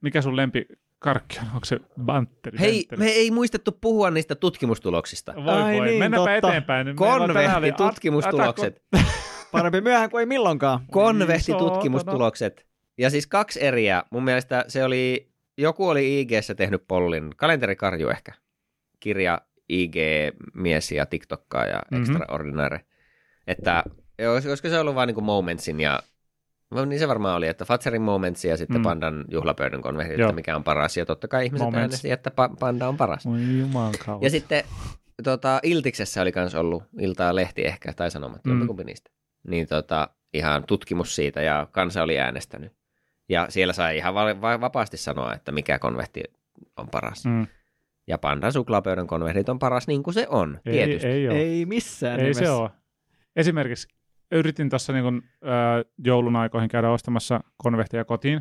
mikä sun lempi karkki on? Onko se bantteri? Hei, Bentteri? me ei muistettu puhua niistä tutkimustuloksista. Voi Ai voi, niin, mennäänpä totta. eteenpäin. Oli Konvehti-tutkimustulokset. Parempi myöhään kuin ei milloinkaan. Konvehti-tutkimustulokset. Ja siis kaksi eriä. Mun mielestä se oli, joku oli IGssä tehnyt pollin, kalenterikarju ehkä, kirja IG-mies ja TikTokkaa ja Mhm. Extraordinary. Että olis- olisiko se ollut vaan niin kuin Momentsin ja No niin se varmaan oli, että Fatserin Momentsi ja sitten Mm. Pandan juhlapöydän konvehti, että mikä on paras. Ja totta kai ihmiset Moments. äänesti, että pa- Panda on paras. Ja sitten tota, Iltiksessä oli myös ollut, Iltaa lehti ehkä, tai sanomat, Mm. jompikumpi niistä. Niin tota, ihan tutkimus siitä ja kansa oli äänestänyt. Ja siellä sai ihan va- va- vapaasti sanoa, että mikä konvehti on paras. Mm. Ja Pandan suklaapöydän konvehtit on paras niin kuin se on, Ei, tietysti. ei, ole. Ei missään Ei nimessä. se ole. Esimerkiksi yritin tuossa niin äh, joulun aikoihin käydä ostamassa konvehtia kotiin,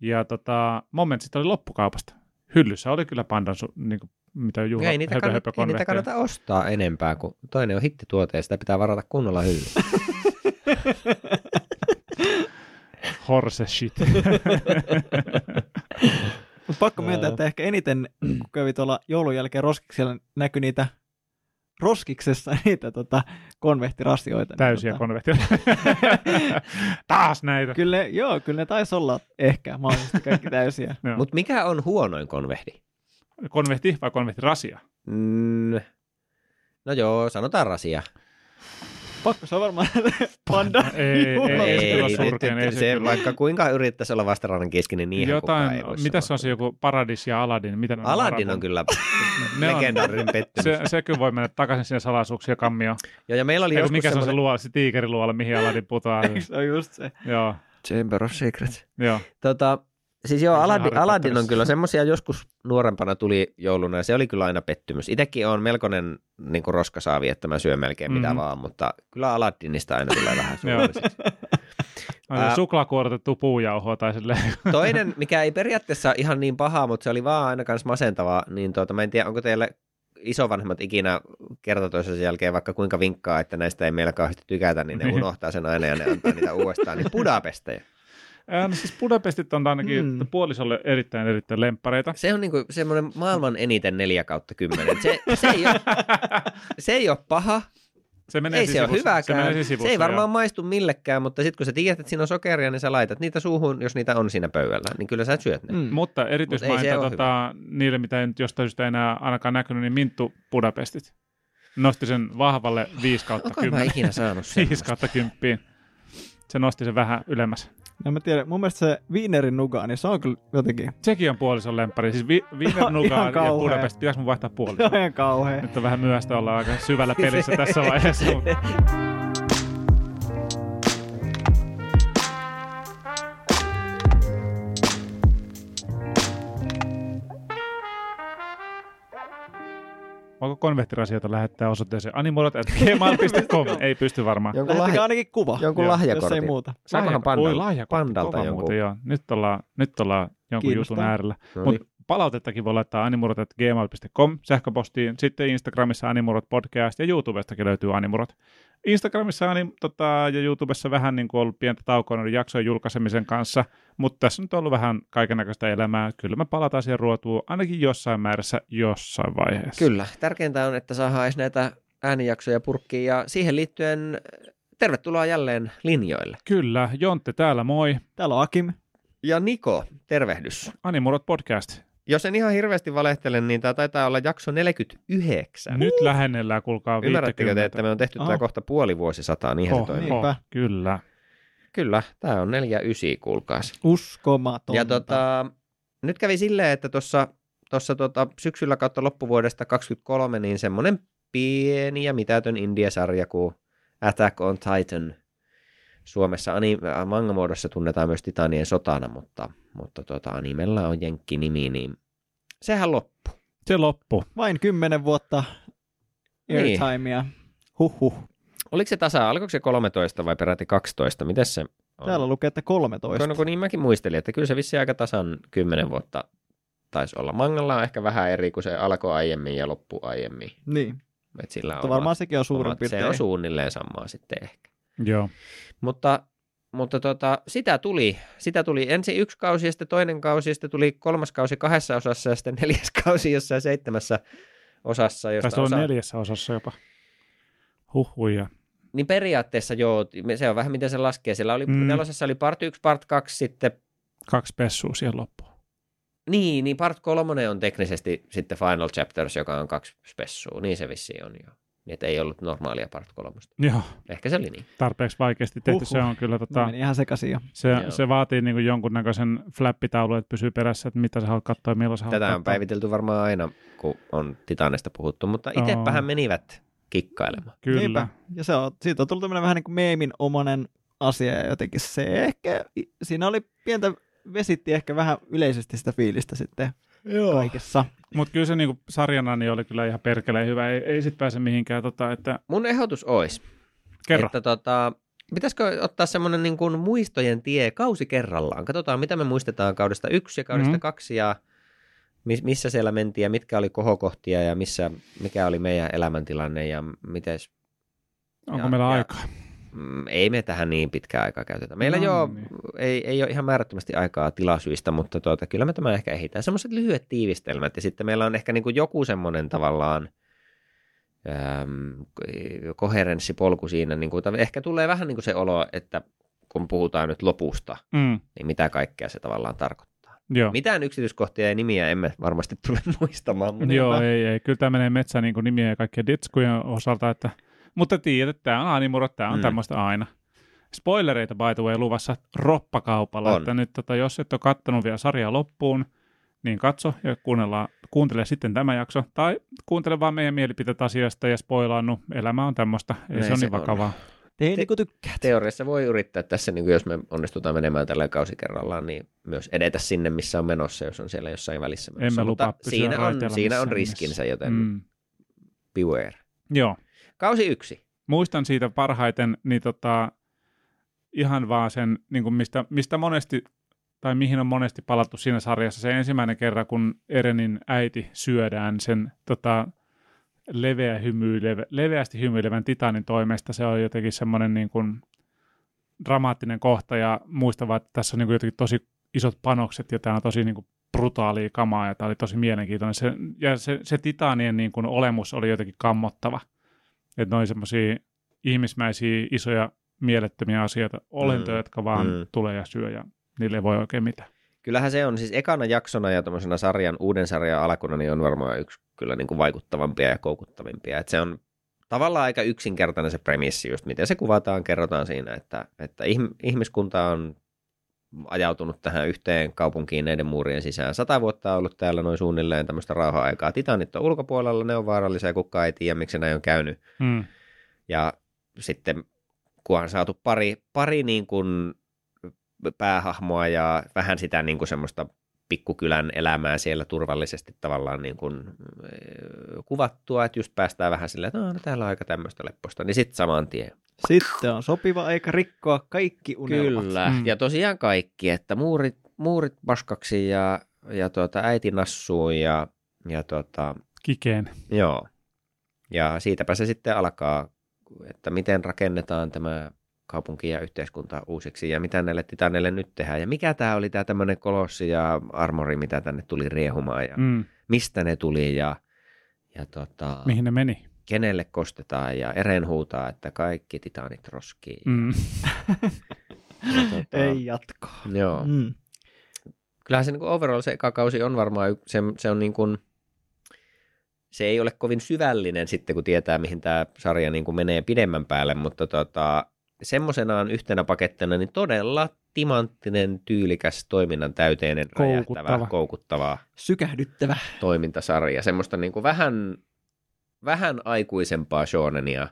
ja tota, Momentsit oli loppukaupasta. Hyllyssä oli kyllä pandan, su, niin kuin, mitä juhla, ei, niitä höpö, kannata, höpö ei niitä kannata ostaa enempää, kun toinen on hittituote ja sitä pitää varata kunnolla hyllyyn. Horse shit. Mut pakko myöntää, että ehkä eniten, kun kävi tuolla joulun jälkeen roskiksella, näkyi niitä roskiksessa niitä tota, konvehtirasioita. niin Täysiä tota, konvehtia. Taas näitä. Kyllä, ne- joo, kyllä ne taisi olla ehkä mahdollisesti kaikki täysiä. Mutta mikä on huonoin konvehti? Konvehti vai konvehtirasia? Mm, no joo, sanotaan rasia. Pakko se on varmaan panda. Ei, ei, ei, surkea, nyt ei se vaikka kuinka yrittäisi olla vastarannan kesken, niin Jotain, ei voi mitä se on se joku Paradis ja Aladdin? Mitä ne Aladdin on kyllä legendaarinen pettymys. Se, se kyllä voi mennä takaisin sinne salaisuuksia kammioon. ja, ja meillä oli Eiku, joskus mikä se on se luola, se tiikeriluola, mihin Aladdin putoaa. se on just se. joo, Chamber of Secrets. joo. Tota, siis joo, Aladdin, Aladdin on kyllä semmoisia joskus nuorempana tuli jouluna ja se oli kyllä aina pettymys. Itsekin on melkoinen niin kuin roskasaavi, että mä syön melkein mitä Mhm. vaan, mutta kyllä Aladdinista aina tulee vähän suolliseksi. Ai, Ää- Suklaakuorotettu puujauhoa tai silleen. Toinen, mikä ei periaatteessa ihan niin paha, mutta se oli vaan aina kans masentavaa, niin tuota, mä en tiedä, onko teille isovanhemmat ikinä kerta toisensa jälkeen vaikka kuinka vinkkaa, että näistä ei meillä kauheasti tykätä, niin ne unohtaa sen aina ja ne antaa niitä uudestaan, niin Budapesteja. No siis Budapestit on ainakin Mm. puolisolle erittäin erittäin lemppareita. Se on niinku semmoinen maailman eniten 4 kautta 10. Se, se, ei ole, se ei ole paha, Se menee ei se ole sivussa. hyväkään. Se, menee Se, sivussa, ei varmaan joo. maistu millekään, mutta sitten kun sä tiedät, että siinä on sokeria, niin sä laitat niitä suuhun, jos niitä on siinä pöydällä, niin kyllä sä syöt ne. Mm. Mutta Mut erityismainta ole tota, niille, mitä ei nyt jostain syystä enää ainakaan näkynyt, niin Minttu Budapestit. Nosti sen vahvalle 5 kautta Onko mä 10. ikinä saanut 5 semmoista? kautta 10. Se nosti sen vähän ylemmäs. No mä tiedän, mun mielestä se Wienerin nuga, niin se on kyllä jotenkin Sekin on puolison lemppari. Siis vi- Wiener ja. Budapest. Pitäis mun vaihtaa se puolison? on ihan kauhea. Nyt on vähän myöhäistä olla aika syvällä pelissä tässä vaiheessa. mutta- Voiko konvehtirasioita lähettää osoitteeseen animurot.gmail.com? Ei pysty varmaan. Jonkun, Lähettäkää lahja, ainakin kuva, jonkun Joo, jos ei lahjakortin. muuta. Saakohan pandalta, lahjakortti, pandalta jonkun? muuten, joo. Nyt ollaan, nyt ollaan jonkun Kiinnostaa. jutun äärellä. No niin. Palautettakin voi laittaa animurot.gmail.com sähköpostiin, sitten Instagramissa Animurot podcast ja YouTubestakin löytyy Animurot. Instagramissa anim, tota, ja YouTubessa vähän niin kuin ollut pientä taukoa noiden jaksojen julkaisemisen kanssa, mutta tässä nyt on ollut vähän kaikennäköistä elämää. Kyllä me palataan siihen ruotuun ainakin jossain määrässä jossain vaiheessa. Kyllä. Tärkeintä on, että saadaan edes näitä äänijaksoja purkkiin ja siihen liittyen tervetuloa jälleen linjoille. Kyllä, Jontte täällä, moi. Täällä on Akim. Ja Niko, tervehdys. Animurot podcast. Jos en ihan hirveästi valehtele, niin tämä taitaa olla jakso 49. Nyt lähennellään, kuulkaa Ymmärrättekö te, 50. että me on tehty tämä Oh. kohta puoli vuosisataa, niinhän se Oh, toimii. Niinpä. Kyllä. Kyllä, tämä on 49, kuulkaas. Uskomatonta. Ja tota, nyt kävi silleen, että tuossa tossa tota, syksyllä kautta loppuvuodesta 23, niin semmoinen pieni ja mitätön India-sarja kuin Attack on Titan. Suomessa ani- manga-muodossa tunnetaan myös Titanien sotana, mutta, mutta tota, animella on jenkki-nimi, niin sehän loppu. Se loppu. Vain kymmenen vuotta Niin. airtimea. Huhhuh. Oliko se tasa, alkoiko se 13 vai peräti 12? Miten se on? Täällä lukee, että 13. No, kun niin mäkin muistelin, että kyllä se vissi aika tasan 10 vuotta taisi olla. Mangalla on ehkä vähän eri, kun se alkoi aiemmin ja loppu aiemmin. Niin. Et sillä Mutta on varmaan sekin on suurin omat- piirtein. Se on suunnilleen samaa sitten ehkä. Joo. Mutta mutta tota, sitä tuli. Sitä tuli ensin yksi kausi ja sitten toinen kausi ja sitten tuli kolmas kausi kahdessa osassa ja sitten neljäs kausi jossain seitsemässä osassa. Josta Taisi olla osa... neljässä osassa jopa. Huhhuja. Niin periaatteessa joo, se on vähän miten se laskee. Siellä oli, Mm. mm. nelosessa oli part 1, part 2, sitten Kaksi pessua siihen loppuun. niin, niin part 3 on teknisesti sitten Final Chapters, joka on kaksi spessua. Niin se vissiin on jo. Niin, että ei ollut normaalia part 3. Joo, Ehkä se oli niin. tarpeeksi vaikeasti tehty. Huhhuh. Se on kyllä tota, ihan sekaisin jo. se, Joo. se vaatii niin jonkunnäköisen flappitaulun, että pysyy perässä, että mitä sä haluat katsoa ja milloin sä haluat Tätä on katsoa. päivitelty varmaan aina, kun on Titanista puhuttu, mutta itsepähän menivät kikkailemaan. Kyllä. Niinpä. Ja se on, siitä on tullut tämmöinen vähän niin kuin meemin omanen asia ja jotenkin se ehkä, siinä oli pientä, vesitti ehkä vähän yleisesti sitä fiilistä sitten Joo. kaikessa. Mutta kyllä se niinku sarjana niin oli kyllä ihan perkeleen hyvä. Ei, ei sit pääse mihinkään. Tota, että Mun ehdotus olisi, kerro. että tota, pitäisikö ottaa semmoinen niin kuin muistojen tie kausi kerrallaan. Katsotaan, mitä me muistetaan kaudesta yksi ja kaudesta Mhm. mm-hmm. kaksi ja mis- missä siellä mentiin ja mitkä oli kohokohtia ja missä, mikä oli meidän elämäntilanne ja miten Onko ja- meillä ja- aikaa? Mm, ei me tähän niin pitkää aikaa käytetä. Meillä No no, jo niin. ei, ei ole ihan määrättömästi aikaa tilasyistä, mutta tuota, kyllä me tämä ehkä ehditään. Semmoiset lyhyet tiivistelmät ja sitten meillä on ehkä niin kuin joku semmoinen tavallaan äm, koherenssipolku siinä. Niin kuin, ehkä tulee vähän niin kuin se olo, että kun puhutaan nyt lopusta, Mm, niin mitä kaikkea se tavallaan tarkoittaa. joo. Mitään yksityiskohtia ja nimiä emme varmasti tule muistamaan. Mutta Joo, ei, ei. Kyllä tämä menee metsään niin nimien ja kaikkien ditskujen osalta. Että, mutta tiedät, että tämä on animurot, tämä on mm. Mm. tämmöistä aina. Spoilereita by the way luvassa roppakaupalla, On. että nyt tota, jos et ole kattonut vielä sarjaa loppuun, niin katso ja kuuntele sitten tämä jakso. Tai kuuntele vaan meidän mielipiteet asiasta ja spoilaannu. Elämä on tämmöistä, ei Näin se niin on. vakavaa. Tee Te- niin kuin teoriassa voi yrittää tässä, niin kuin jos me onnistutaan menemään tällä kausi kerrallaan, niin myös edetä sinne, missä on menossa, jos on siellä jossain välissä menossa. Emme lupaa Mutta pysyä siinä on, siinä on riskinsä, joten. Mm. beware. Joo. Kausi yksi. muistan siitä parhaiten, niin tota, ihan vaan sen, niin kuin mistä, mistä monesti, tai mihin on monesti palattu siinä sarjassa, se ensimmäinen kerran, kun Erenin äiti syödään sen tota, leveä hymyilevä, leveästi hymyilevän titanin toimesta, se on jotenkin semmoinen niin kuin dramaattinen kohta, ja muistan vaan, että tässä on niin kuin jotenkin tosi isot panokset, ja tämä on tosi niin kuin brutaalia kamaa, ja tämä oli tosi mielenkiintoinen. Se, ja se, se titanien niin kuin olemus oli jotenkin kammottava. Että ne oli semmoisia ihmismäisiä, isoja, mielettömiä asioita, olentoja, Mm, jotka vaan mm. tulee ja syö, ja niille ei voi oikein mitään. Kyllähän se on siis ekana jaksona ja tuommoisena sarjan, uuden sarjan alkuna, niin on varmaan yksi kyllä niin kuin vaikuttavampia ja koukuttavimpia. Että se on tavallaan aika yksinkertainen se premissi, just miten se kuvataan, kerrotaan siinä, että, että ihm- ihmiskunta on ajautunut tähän yhteen kaupunkiin näiden muurien sisään. Sata vuotta on ollut täällä noin suunnilleen tämmöistä rauha-aikaa. Titanit on ulkopuolella, ne on vaarallisia, kukaan ei tiedä, miksi näin on käynyt. Mm. Ja sitten kun on saatu pari, pari niin kuin päähahmoa ja vähän sitä niin kuin semmoista pikkukylän elämää siellä turvallisesti tavallaan niin kuin, eh, kuvattua, että just päästään vähän silleen, että no, no täällä on aika tämmöistä lepposta, niin sitten saman tien. Sitten on sopiva aika rikkoa kaikki unelmat. Kyllä, Mm. ja tosiaan kaikki, että muurit, muurit paskaksi ja, ja tuota, äiti nassuu ja, ja tuota, Kikeen. Joo. Ja siitäpä se sitten alkaa, että miten rakennetaan tämä kaupunki ja yhteiskunta uusiksi ja mitä näille titaneille nyt tehdään. Ja mikä tämä oli tämä tämmöinen kolossi ja armori, mitä tänne tuli riehumaan ja mm. Mm. mistä ne tuli ja, ja tota, Mihin ne meni? Kenelle kostetaan ja Eren huutaa, että kaikki titanit roskii. Mm. Ja, tota, Ei jatkoa. Joo. Mm. kyllähän se niin kuin overall se eka kausi on varmaan, se, se on niin kuin, se ei ole kovin syvällinen sitten, kun tietää, mihin tämä sarja niin kuin menee pidemmän päälle, mutta tota, semmoisenaan yhtenä pakettina, niin todella timanttinen, tyylikäs, toiminnan täyteinen, Koukuttava. räjähtävä, koukuttava Sykähdyttävä. toimintasarja. Semmoista niin kuin vähän, vähän aikuisempaa shonenia,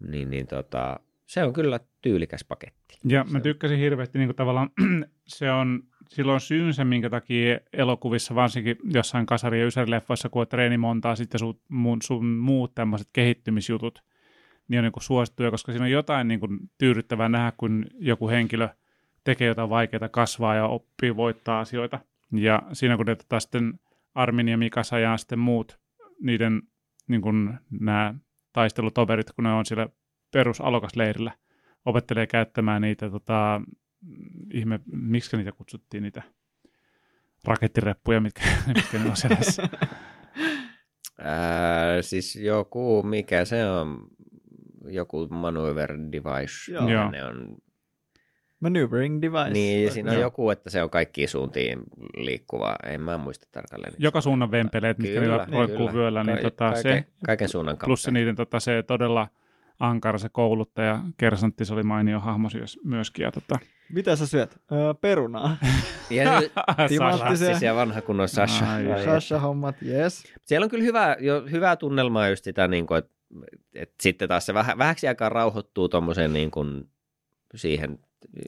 niin, niin tota, se on kyllä tyylikäs paketti. Ja Se mä tykkäsin hirveästi niin kuin tavallaan, se on silloin syynsä, minkä takia elokuvissa, varsinkin jossain kasari- ja ysärileffoissa, kun on treenimontaa sitten sun, mun, sun muut tämmöiset kehittymisjutut, niin on niin kuin suosittuja, koska siinä on jotain niin kuin tyydyttävää nähdä, kun joku henkilö tekee jotain vaikeaa, kasvaa ja oppii voittaa asioita. Ja siinä kun ne tota, sitten Armin ja Mikasa ja sitten muut, niiden niin kuin nämä taistelutoverit, kun ne on siellä perusalokasleirillä, opettelee käyttämään niitä, tota, ihme, miksi niitä kutsuttiin, niitä rakettireppuja, mitkä, mitkä ne on selässä. Ää, siis joku, mikä se on, joku maneuver device. Joo. Ne on, Maneuvering device. niin, ja siinä on joku, että se on kaikkiin suuntiin liikkuva. En mä muista tarkalleen. Joka suunnan vempeleet, mitkä niillä roikkuu vyöllä, niin Ka- tota, kaiken, se, kaiken suunnan kautta. plus niiden tota, se todella ankara se kouluttaja, Kersantti, se oli mainio hahmo myös- myöskin. Ja, tota, Mitä sä syöt? Öö, perunaa. Ja nyt Timanttia. klassisia vanha kunnon Sasha. Ai, Sasha-hommat, yes. Siellä on kyllä hyvä, jo, hyvää tunnelmaa just sitä, niin kuin, että, että sitten taas se väh, vähäksi aikaa rauhoittuu tuommoiseen niin kuin, siihen.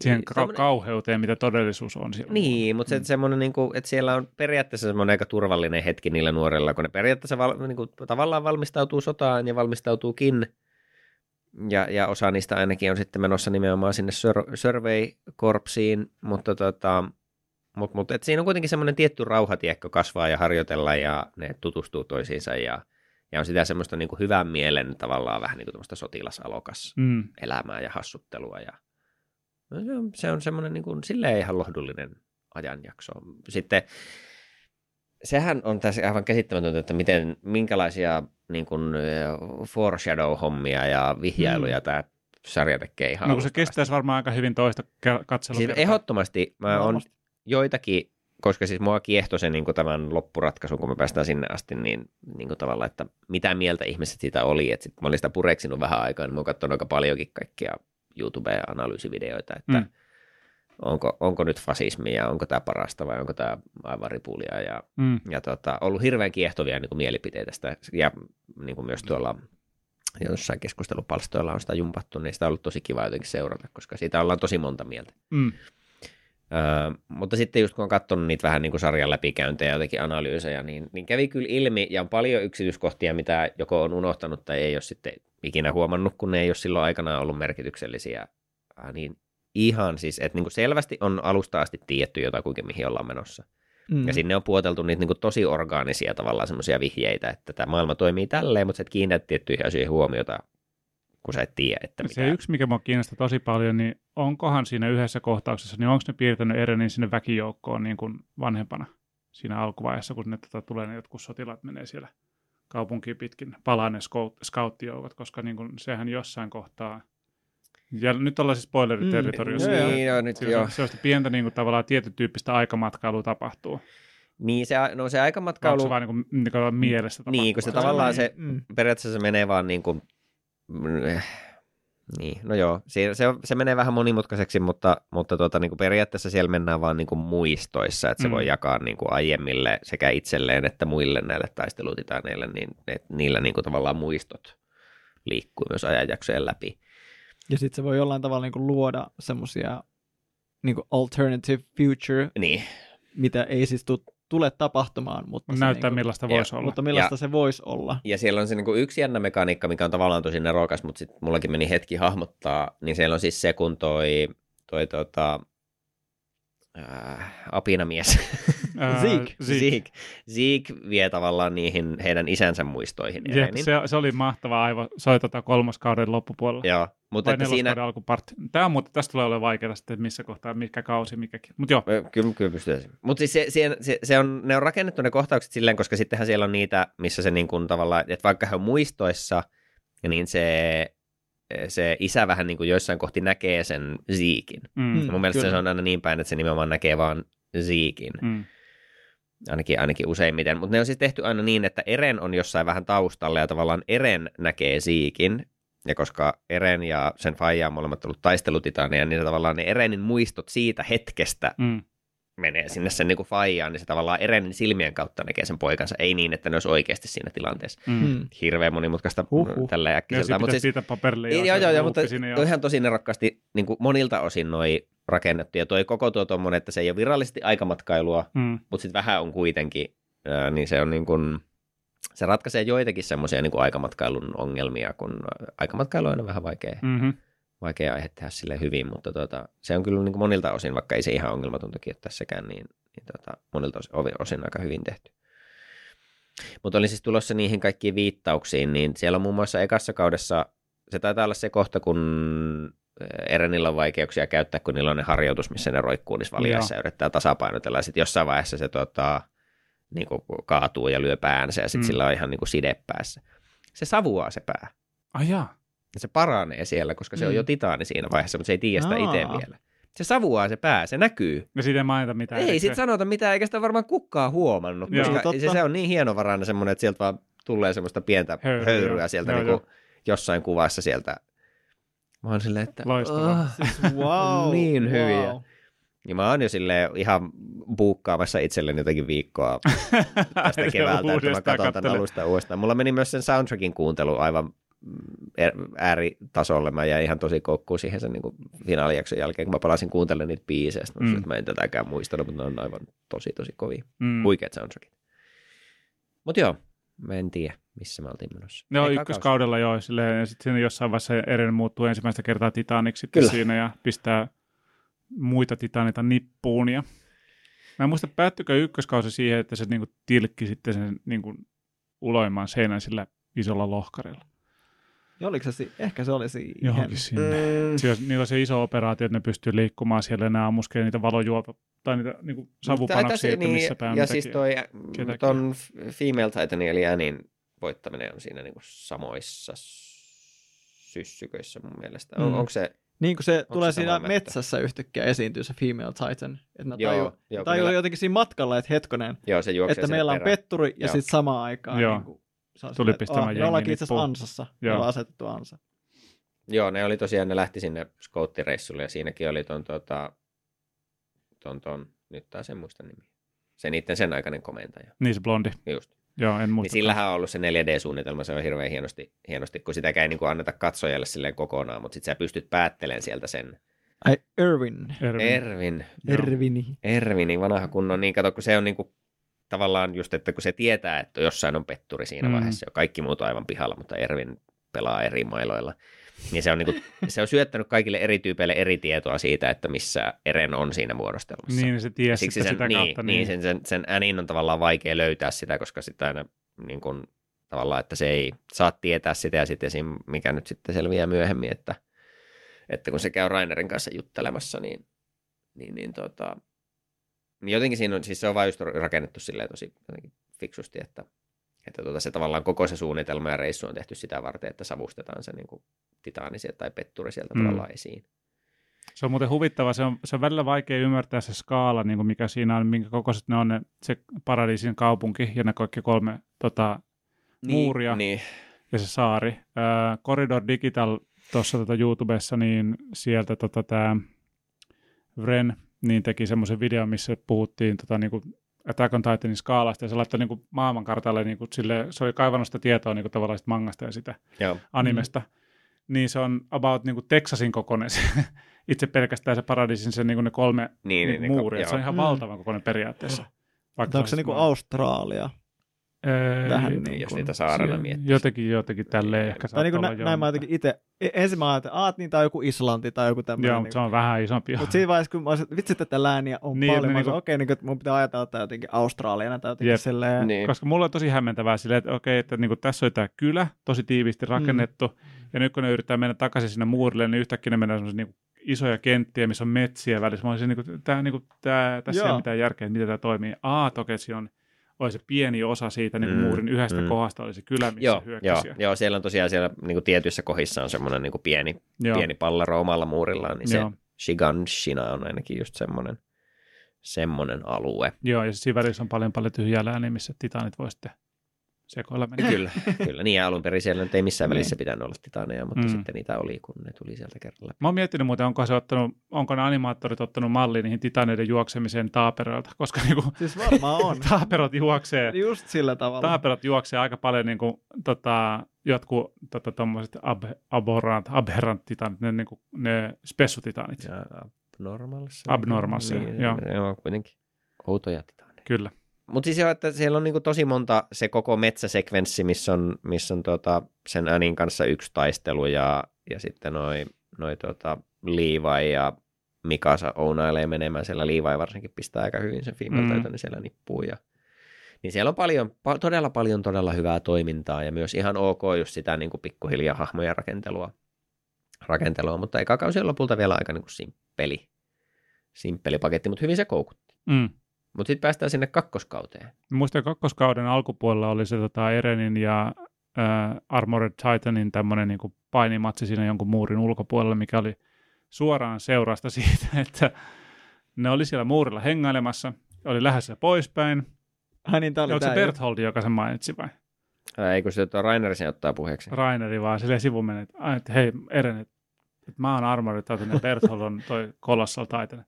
Siihen ka- tommonen- kauheuteen, mitä todellisuus on siellä. Niin, mutta se, Mm. semmoinen, niin kuin, että siellä on periaatteessa semmoinen aika turvallinen hetki niillä nuorilla, kun ne periaatteessa val, niin kuin, tavallaan valmistautuu sotaan ja valmistautuukin. Ja, ja osa niistä ainakin on sitten menossa nimenomaan sinne sur- survey-korpsiin, mutta tota, mut, mut, et siinä on kuitenkin semmoinen tietty rauhatiekkö kasvaa ja harjoitella ja ne tutustuu toisiinsa ja, ja on sitä semmoista niin kuin hyvän mielen tavallaan vähän niin kuin sotilasalokas Mm. elämää ja hassuttelua. Ja no se on, se on semmoinen niin kuin, silleen ihan lohdullinen ajanjakso. Sitten sehän on tässä aivan käsittämätöntä, että miten, minkälaisia niin kuin, eh, foreshadow-hommia ja vihjailuja mm. tämä sarja tekee ihan No kun se kestäisi varmaan aika hyvin toista katselua. Siis ehdottomasti mä oon joitakin, koska siis mua kiehtoi se niin kuin tämän loppuratkaisun, kun me päästään sinne asti, niin, niin kuin tavallaan, että mitä mieltä ihmiset siitä oli. Että sit mä olin sitä pureksinut vähän aikaa, niin mä oon katsonut aika paljonkin kaikkia YouTube-analyysivideoita, että Mm. onko, onko nyt fasismia, onko tämä parasta vai onko tämä aivan ripulia. Ja, Mm. ja tota, ollut hirveän kiehtovia niin kuin mielipiteitä sitä, ja niin kuin myös tuolla jossain keskustelupalstoilla on sitä jumpattu, niin sitä on ollut tosi kiva jotenkin seurata, koska siitä ollaan tosi monta mieltä. Mm. Öö, mutta sitten just kun on katsonut niitä vähän niin kuin sarjan läpikäyntejä ja jotenkin analyysejä, niin, niin kävi kyllä ilmi, ja on paljon yksityiskohtia, mitä joko on unohtanut tai ei ole sitten ikinä huomannut, kun ne ei ole silloin aikanaan ollut merkityksellisiä. Äh, niin ihan siis, että niin kuin selvästi on alusta asti tiedetty jotakuinkin, mihin ollaan menossa. Mm. Ja sinne on puoteltu niitä niin kuin tosi orgaanisia tavallaan semmoisia vihjeitä, että tämä maailma toimii tälleen, mutta sä et kiinnitä tiettyihin asioihin huomiota, kun sä et tiedä, että mitä. Se yksi, mikä mua kiinnostaa tosi paljon, niin onkohan siinä yhdessä kohtauksessa, niin onko ne piirtänyt Erenin sinne väkijoukkoon niin kuin vanhempana siinä alkuvaiheessa, kun ne tota, tulee ne jotkut sotilaat menee siellä kaupunkiin pitkin, palaa ne scout- scouttijoukot, koska niin kuin, sehän jossain kohtaa, ja nyt ollaan siis spoileriterritoriossa, Mm. Niin, joo, nyt Siinä joo. se- sellaista pientä niin kuin, tavallaan tietyn tyyppistä aikamatkailua tapahtuu. Niin se, no se Onko aikamatkailu... se vaan niin kuin, niin kuin mielessä tapahtuu? Niin, kun se tavallaan se, Mm. periaatteessa se menee vaan niin kuin, eh, niin, no joo, se, se, se menee vähän monimutkaiseksi, mutta, mutta tuota, niin kuin periaatteessa siellä mennään vaan niin kuin muistoissa, että se Mm. voi jakaa niin kuin aiemmille sekä itselleen että muille näille taistelutitaneille, niin että niillä niin kuin tavallaan muistot liikkuu myös ajanjaksojen läpi. Ja sitten se voi jollain tavalla niin kuin luoda semmoisia niin alternative future, Niin, mitä ei siis tu- tule tapahtumaan, mutta, se Näyttää niin kuin, millaista voisi olla. mutta millaista Ja- se voisi olla. ja siellä on se niin kuin yksi jännä mekaniikka, mikä on tavallaan tosi nerokas, mutta sitten mullakin meni hetki hahmottaa, niin siellä on siis se, kun toi, toi tota, äh, apinamies, Ää, Zeke. Zeke. Zeke vie tavallaan niihin heidän isänsä muistoihin. Jep, se, se, oli mahtava aivo. Se oli tota kolmoskauden loppupuolella. Joo, mutta että siinä, alkupartti. Tämä on muuten, tästä tulee olemaan vaikeaa sitten, missä kohtaa, mikä kausi, mikäkin. Mutta joo, Kyllä, kyllä pystyy. Mutta siis se, se, se, se on, ne on rakennettu ne kohtaukset silleen, koska sittenhän siellä on niitä, missä se niin kuin tavallaan, että vaikka he on muistoissa, niin se, se isä vähän niin kuin joissain kohti näkee sen Zeekin. mm, Mm. Mun mielestä kyllä. se on aina niin päin, että se nimenomaan näkee vaan Zeekin, Mm. ainakin, ainakin useimmiten. Mutta ne on siis tehty aina niin, että Eren on jossain vähän taustalla ja tavallaan Eren näkee Zeekin. Ja koska Eren ja sen faija on molemmat ollut taistelutitaneja, niin tavallaan ne Erenin muistot siitä hetkestä Mm. Menee sinne sen niin kuin faijaan, niin se tavallaan Erenin silmien kautta näkee sen poikansa, ei niin, että ne olisi oikeasti siinä tilanteessa. Mm. Mm. Hirveän monimutkaista Huhhuh. tällä Ja äkkiseltä. sitten Mutta pitäisi siis, siitä paperille. joo, ja joo, se joo, mutta toi ihan tosi nerokkaasti niin kuin monilta osin noi rakennettu. Ja toi koko tuo tommonen, että se ei ole virallisesti aikamatkailua, Mm. mutta sitten vähän on kuitenkin, ää, niin se on niin kuin, se ratkaisee joitakin semmoisia niin kuin aikamatkailun ongelmia, kun aikamatkailu on aina vähän vaikea, Mm-hmm. Vaikea aihe tehdä sille hyvin, mutta tota, se on kyllä niin kuin monilta osin, vaikka ei se ihan ongelmatontakin ole tässäkään, niin, niin tota, monilta osin, osin aika hyvin tehty. Mutta olin siis tulossa niihin kaikkiin viittauksiin, niin siellä on muun muassa ekassa kaudessa, se taitaa olla se kohta, kun Erenillä on vaikeuksia käyttää, kun niillä on ne harjoitus, missä ne roikkuu niissä valjaissa ja yrittää tasapainotella. Sitten jossain vaiheessa se tota, niin kuin kaatuu ja lyö päänsä ja sitten Mm. sillä on ihan niin kuin side päässä. Se savuaa se pää. Ai jaa. Ja se paranee siellä, koska se on Mm. jo titaani siinä vaiheessa, mutta se ei tiedä sitä itse vielä. Se savuaa se pää, se näkyy. Ja siitä ei mainita mitään. Ei erikseen. sit sanota mitään, eikä sitä varmaan kukaan huomannut, Joo. koska Totta. se, se on niin hienovarainen semmoinen, että sieltä vaan tulee semmoista pientä Höyryä, höyryä, joo. sieltä Joo, niin joo. jossain kuvassa sieltä. Mä oon silleen, että Loistavaa. "Ah." Siis wow. Niin hyviä. Wow. Ja mä oon jo silleen ihan buukkaamassa itselleni jotenkin viikkoa tästä keväältä, että mä katson tämän alusta uudestaan. Mulla meni myös sen soundtrackin kuuntelu aivan mm, ääritasolle. Mä jäin ihan tosi koukkuun siihen sen niin kuin finaalijakson jälkeen, kun mä palasin kuuntelemaan niitä biisejä. Mm. mä en tätäkään muistanut, mutta ne on aivan tosi tosi kovia. Mm. Huikeat soundtrackit. Mutta joo, mä en tiedä, missä me oltiin menossa. Joo, Eka ykköskaudella joo, silleen, ja sitten siinä jossain vaiheessa Eren muuttuu ensimmäistä kertaa Titaniksi sitten siinä ja pistää muita Titanita nippuun. Ja... Mä en muista, päättyykö ykköskausi siihen, että se niinku tilkki sitten sen niinku uloimman seinän sillä isolla lohkarilla. Ja oliko se, ehkä se oli siihen. Johonkin sinne. Mm, Siellä, niillä on se iso operaatio, että ne pystyy liikkumaan siellä ja ne ammuskelee niitä valojuopa tai niitä niinku Tai savupanoksia, tässä- että missä päin Ja siis toi ketäkin. ton Female Titanin eli Annin voittaminen on siinä niinku samoissa syssyköissä mun mielestä. On, Mm. onko se? Niin kuin se tulee se siinä mettä? metsässä yhtäkkiä esiintyy se Female Titan. Että ne Joo, tajuu, joo, tajuu jotenkin siinä matkalla, että hetkonen, Joo, se että meillä on petturi ja sitten samaan aikaan Joo. niin kuin, se on Tuli pistämään oh, jengi ollaankin itse asiassa ansassa. On asetettu ansa. Joo, ne oli tosiaan, ne lähti sinne skouttireissulle ja siinäkin oli ton, tota, ton, ton nyt taas en muista nimi. Se niiden sen aikainen komentaja. Niin se blondi. Just. Joo, en Niin muista. sillähän on ollut se 4D-suunnitelma, se on hirveän hienosti, hienosti kun sitäkään ei niin kuin anneta katsojalle silleen kokonaan, mutta sitten sä pystyt päättelemään sieltä sen. Ai, Irvin. Ervin. Ervin, Joo. Ervini. Ervini, vanha kunnon, niin kato, kun se on niin kuin, tavallaan just, että kun se tietää, että jossain on petturi siinä Mm. vaiheessa, jo kaikki muut on aivan pihalla, mutta Ervin pelaa eri mailoilla, niin se on, niin kuin, se on syöttänyt kaikille eri tyypeille eri tietoa siitä, että missä Eren on siinä muodostelmassa. Niin, se tiesi Siksi sitten sen, sitä niin, kautta. niin, sen, sen, sen äänin on tavallaan vaikea löytää sitä, koska sitä aina niin kuin, tavallaan, että se ei saa tietää sitä ja sitten esim, mikä nyt sitten selviää myöhemmin, että, että kun se käy Rainerin kanssa juttelemassa, niin, niin, niin, tota, niin jotenkin siinä on, siis se on vain just rakennettu silleen tosi jotenkin fiksusti, että, että tota, se tavallaan koko se suunnitelma ja reissu on tehty sitä varten, että savustetaan se niin kuin titaani sieltä tai petturi sieltä Mm. tavallaan esiin. Se on muuten huvittava. Se on, se on välillä vaikea ymmärtää se skaala, niin kuin mikä siinä on, minkä kokoiset ne on ne, se paradiisin kaupunki ja ne kaikki kolme tota, Muuria. Niin, ja se saari. Äh, Corridor Digital tuossa tota YouTubessa, niin sieltä tota, tämä Vren niin teki semmoisen videon, missä puhuttiin tota, niinku Attack on Titanin skaalasta, ja se laittoi niinku maailmankartalle, niinku, sille, se oli kaivannut sitä tietoa niinku, tavallaan sitä mangasta ja sitä joo. animesta, niin se on about niinku Texasin kokoinen se, itse pelkästään se paradiisin se niinku ne kolme Niin, niin, niin, niin, muuria. joo. Se on ihan Mm. valtavan kokoinen periaatteessa. Vaikka Onko olisi se niinku maa- Australia? Öö, vähän niin, niin jos niitä saarella miettii. Jotenkin, jotenkin tälleen ehkä Tai niin kuin saattaa nä, olla näin mä jotenkin itse, e- ensin mä ajattelin, että niin, tää on joku Islanti tai joku tämmöinen. Joo, niin mutta se on vähän isompi. Mutta siinä vaiheessa, kun mä olisin, että vitsi, tätä lääniä on Niin, niin, paljon, ne mä olisin, niinku- okei, niin, että mun pitää ajatella tämä jotenkin Australiana tai jotenkin Jep. silleen. Niin. Koska mulla on tosi hämmentävää silleen, että okei, että niin tässä oli tämä kylä, tosi tiiviisti rakennettu, mm. ja nyt kun ne yrittää mennä takaisin sinne muurille, niin yhtäkkiä ne mennään semmoisia niin isoja kenttiä, missä on metsiä välissä. Mä olisin, niin kuin, tää, niin kuin, tää, tässä ei Joo. ole mitään järkeä, että miten tämä toimii. Aa, toki siinä on, oli se pieni osa siitä niin Mm, muurin yhdestä mm. kohdasta, oli se kylä, missä Joo, joo, hyökkäsi. joo, siellä on tosiaan siellä niin kuin tietyissä kohdissa on semmoinen niin kuin pieni, joo. pieni pallero omalla muurillaan, niin se Joo. Shiganshina on ainakin just semmoinen, semmoinen alue. Joo, ja siinä välissä on paljon paljon tyhjää lääniä, missä titanit voi sitten sekoilla mennä. Kyllä, kyllä. Niin ja alun perin siellä nyt ei missään Niin. välissä pitänyt olla titaneja, mutta Mm. sitten niitä oli, kun ne tuli sieltä kerralla. Mä oon miettinyt muuten, onko, se ottanut, onko ne animaattorit ottanut malli niihin titaneiden juoksemiseen taaperoilta, koska niinku, Siis varmaan on. taaperot juoksee Just sillä tavalla. Taaperot juoksee aika paljon niin kuin, tota, jotkut tota, tommoset ab, aberrant, aberrant titanit, ne, niin kuin, ne spessutitanit. Ja abnormals. Abnormals, niin, joo. joo. kuitenkin outoja titaneja. Kyllä. Mutta siis joo, että siellä on niinku tosi monta se koko metsäsekvenssi, missä on, missä on tota sen Anin kanssa yksi taistelu ja, ja sitten noi, noi tota Levi ja Mikasa ounailee menemään siellä. Levi varsinkin pistää aika hyvin sen. Female mm. niin siellä nippuu ja niin siellä on paljon, pa- todella paljon todella hyvää toimintaa ja myös ihan ok just sitä niin kuin pikkuhiljaa hahmojen rakentelua. rakentelua, mutta eka kausi on lopulta vielä aika niin kuin simppeli, simppeli paketti, mutta hyvin se koukutti. Mm. Mutta sitten päästään sinne kakkoskauteen. Muistan kakkoskauden alkupuolella oli se tota, Erenin ja äh, Armored Titanin tämmöinen niin painimatsi siinä jonkun muurin ulkopuolella, mikä oli suoraan seurasta siitä, että ne oli siellä muurilla hengailemassa, oli lähdössä poispäin. Ai niin, oli Onko se Bertholdi, joka sen mainitsi vai? Ää, Eikö se tuo Rainer sen ottaa puheeksi? Raineri vaan silleen sivuun meni, että, hei Eren, että, että mä oon Armored Titan ja Berthold on toi Colossal Titan.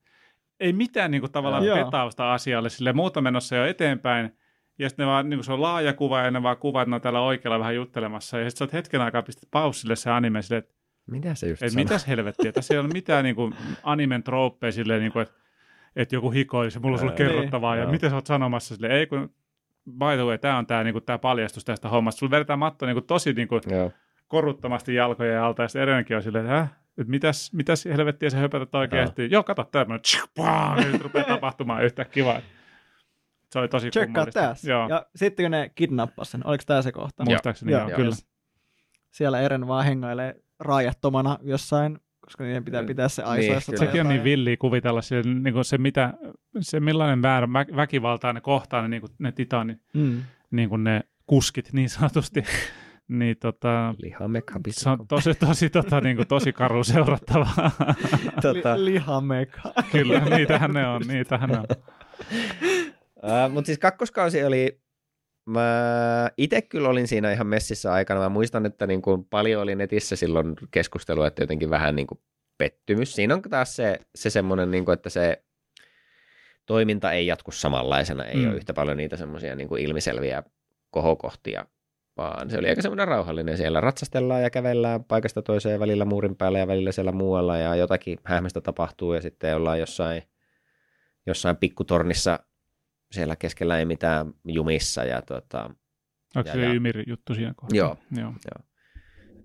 Ei mitään niin kuin, tavallaan Joo. petausta asialle, sille muuta menossa jo eteenpäin. Ja sitten vaan, niin kuin se on laaja kuva ja ne vaan kuvat, että ne on täällä oikealla vähän juttelemassa. Ja sitten sä oot hetken aikaa pistät paussille se anime silleen, että, Mitä se just sanoi? mitäs helvettiä. Tässä ei ole mitään niin kuin, animen trooppeja silleen, niin kuin, että, että joku hikoilisi, mulla on sulle Ää, kerrottavaa. niin, ja joo. mitä sä oot sanomassa silleen, ei kun by the way, tämä on tämä niinku, tää paljastus tästä hommasta. Sulla vedetään matto niinku, tosi niinku, Joo. koruttomasti jalkojen alta, ja sitten Erenkin on silleen, että? Että mitäs, mitäs helvettiä sä höpätät oikeasti? Joo, kato tämmöinen, nyt rupeaa tapahtumaan yhtä kiva. Se oli tosi Tsekkaa tässä. Joo, Ja sitten kun ne kidnappasi sen, oliko tämä se kohta? muistaakseni Joo. joo, Joo. kyllä. Siellä Eren vaan hengailee raajattomana jossain, koska niiden pitää pitää se Niin, aisoissa. kyllä. tai Sekin on niin villiä kuvitella se, niin kuin se, mitä, se millainen väärä vä- väkivaltaa ne kohtaa, ne, niin kuin, ne titanin, Mm. niin kuin ne kuskit niin sanotusti. niin tota, se on tosi, tosi, tota, niin kuin, tosi karu seurattavaa. tota, Li- lihameka. Kyllä, niitähän ne on, niitähän ne on. Uh, Mutta siis kakkoskausi oli, mä itse kyllä olin siinä ihan messissä aikana. Mä muistan, että niin kuin paljon oli netissä silloin keskustelua, että jotenkin vähän niin kuin pettymys. Siinä on taas se, se semmoinen, niin kuin, että se toiminta ei jatku samanlaisena. Ei Mm. ole yhtä paljon niitä semmoisia niin kuin ilmiselviä kohokohtia, vaan se oli aika semmoinen rauhallinen. Siellä ratsastellaan ja kävellään paikasta toiseen välillä muurin päällä ja välillä siellä muualla ja jotakin hämmästä tapahtuu ja sitten ollaan jossain, jossain pikkutornissa siellä keskellä ei mitään jumissa ja tota, Onko Ja- se ja- juttu siinä kohdassa? Joo. Joo.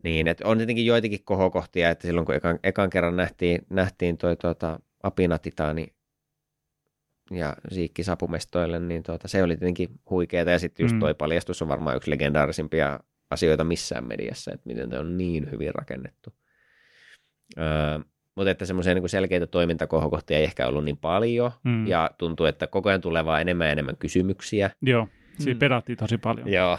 niin, että on tietenkin joitakin kohokohtia, että silloin kun ekan, ekan kerran nähtiin, nähtiin toi tota, Apina Titani ja Siikki sapumestoille, niin tota, se oli tietenkin huikeeta ja sitten just Mm. toi paljastus on varmaan yksi legendaarisimpia asioita missään mediassa, että miten se on niin hyvin rakennettu. Öö, mutta että semmoisia niin selkeitä toimintakohokohtia ei ehkä ollut niin paljon, Mm. mm. ja tuntuu, että koko ajan tulee vaan enemmän ja enemmän kysymyksiä. Joo, siinä Mm. pedattiin tosi paljon. Joo,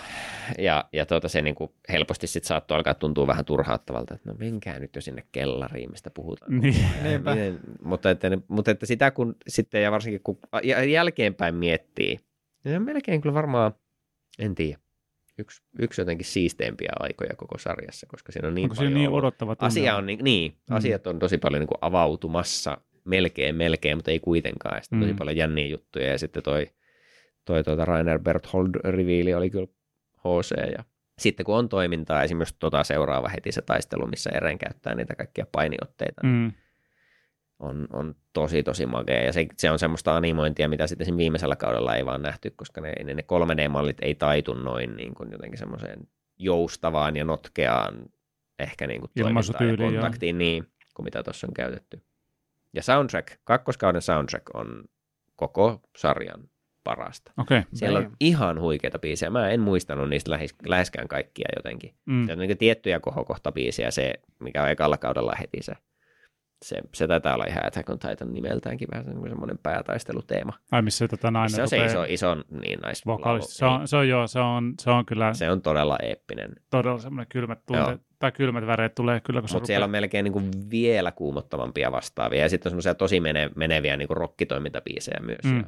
ja, ja tuota, se niin kuin helposti sitten saattoi alkaa tuntua vähän turhauttavalta, että no menkää nyt jo sinne kellariin, mistä puhutaan. Niin. Niinpä. Miten, mutta, että, mutta että sitä kun sitten, ja varsinkin kun ja- jälkeenpäin miettii, niin se on melkein kyllä varmaan, en tiedä, yksi, yksi jotenkin siisteimpiä aikoja koko sarjassa, koska siinä on niin Onko paljon niin odottava tunne? Asia on niin, niin Mm. asiat on tosi paljon niin kuin avautumassa, melkein, melkein, mutta ei kuitenkaan. Ja sitten tosi Mm. paljon jänniä juttuja ja sitten toi, toi tuota Rainer Berthold riviili oli kyllä HC ja sitten kun on toimintaa, esimerkiksi tota seuraava heti se taistelu, missä Eren käyttää niitä kaikkia painiotteita, niin Mm. on, on tosi tosi makea. Ja se, se on semmoista animointia, mitä sitten siinä viimeisellä kaudella ei vaan nähty, koska ne, ne 3D-mallit ei taitu noin niin kuin jotenkin semmoiseen joustavaan ja notkeaan ehkä niin kuin toimintaan ja Ilmaisutyyliin, joo. kontaktiin niin, kuin mitä tuossa on käytetty. Ja soundtrack, kakkoskauden soundtrack on koko sarjan parasta. Okei. Okay. Siellä on Damn. ihan huikeita biisejä. Mä en muistanut niistä lähes, läheskään kaikkia jotenkin. Mm. Se on niin tiettyjä kohokohtabiisejä, se, mikä on ekalla kaudella heti se. Se, se taitaa olla ihan Attack on Titan nimeltäänkin vähän niin semmoinen päätaisteluteema. Ai missä tota nainen Se on se iso, iso niin nais vokalisti. Se on, se on joo, se on, se on kyllä se on todella eeppinen. todella semmoinen kylmät Joo. tunteet, tai kylmät väreet tulee kyllä, kun se Mutta siellä on melkein niin kuin vielä kuumottavampia vastaavia. Ja sitten on semmoisia tosi mene, meneviä niin kuin rockitoimintabiisejä myös. Mm. Mm.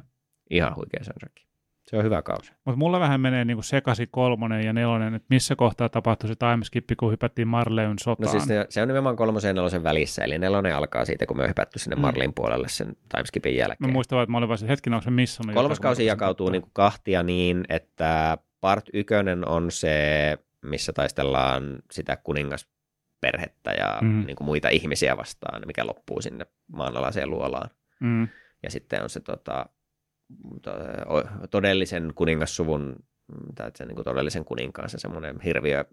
Ihan huikea soundtrack. Se on hyvä kausi. Mutta mulla vähän menee niinku sekaisin kolmonen ja nelonen, että missä kohtaa tapahtui se timeskippi, kun hypättiin Marleyn sotaan. No siis ne, se on nimenomaan kolmosen ja nelosen välissä, eli nelonen alkaa siitä, kun me on hypätty sinne Mm. Marlin puolelle sen timeskipin Mä jälkeen. muistan vaan, että mä olin vaan se, hetkinen, onko se missannut jotain, Kolmas kausi mä jakautuu niin kuin kahtia niin, että part ykkönen on se, missä taistellaan sitä kuningasperhettä ja Mhm. mm. niin kuin muita ihmisiä vastaan, mikä loppuu sinne maanalaiseen luolaan. Mm. Ja sitten on se tota, todellisen kuningassuvun, mm, tai se niin todellisen kuninkaan, se semmoinen hirviö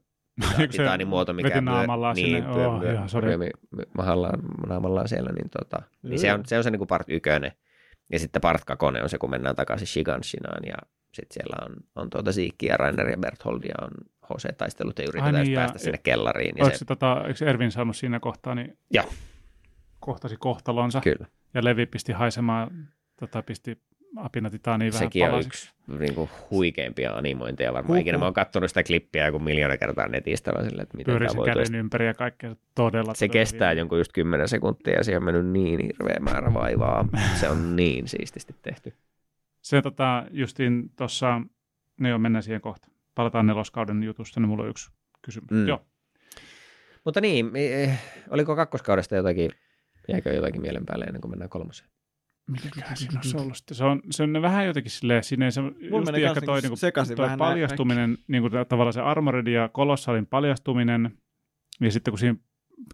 titaanin muoto, mikä naamallaan niin, sinne? pyö, Oh, pyö, ihan sorry. pyö, my- mahallaan, naamallaan siellä, niin, tota, niin se on se, on se niin kuin part ykönen. Ja sitten part kakonen on se, kun mennään takaisin Shiganshinaan ja sitten siellä on, on tuota Siikki ja Rainer ja Berthold ja on HC-taistelut ja Ai yritetään niin, niin, ja- päästä sinne kellariin. Ja Oliko, se, se, tota, eikö Ervin saanut siinä kohtaa, niin Joo. kohtasi kohtalonsa kyllä, ja Levi pisti haisemaan, tota, pisti apina titaaniin vähän sekin on palasiksi. yksi niin kuin, huikeimpia animointeja varmaan. Huhhuh. Ikinä mä oon katsonut sitä klippiä joku miljoona kertaa netistä, vaan silleen, että miten Pyöri tämä voi käden toista. ympäri ja kaikkea todella. Se todella kestää hieno. jonkun just 10 sekuntia ja siihen on mennyt niin hirveä määrä vaivaa. Se on niin siististi tehty. Se tota, justiin tuossa, no joo, mennään siihen kohta. Palataan neloskauden jutusta, niin mulla on yksi kysymys. Mm. Joo. Mutta niin, eh, oliko kakkoskaudesta jotakin, jäikö jotakin mielen päälle ennen kuin mennään kolmoseen? Mikäköhän siinä on ollut sitten? Se on, se on vähän jotenkin silleen, siinä ei se, just meni ehkä toi, niinku niinku, sekaisin toi paljastuminen, niinku, tavallaan se Armored ja Kolossalin paljastuminen, ja sitten kun siinä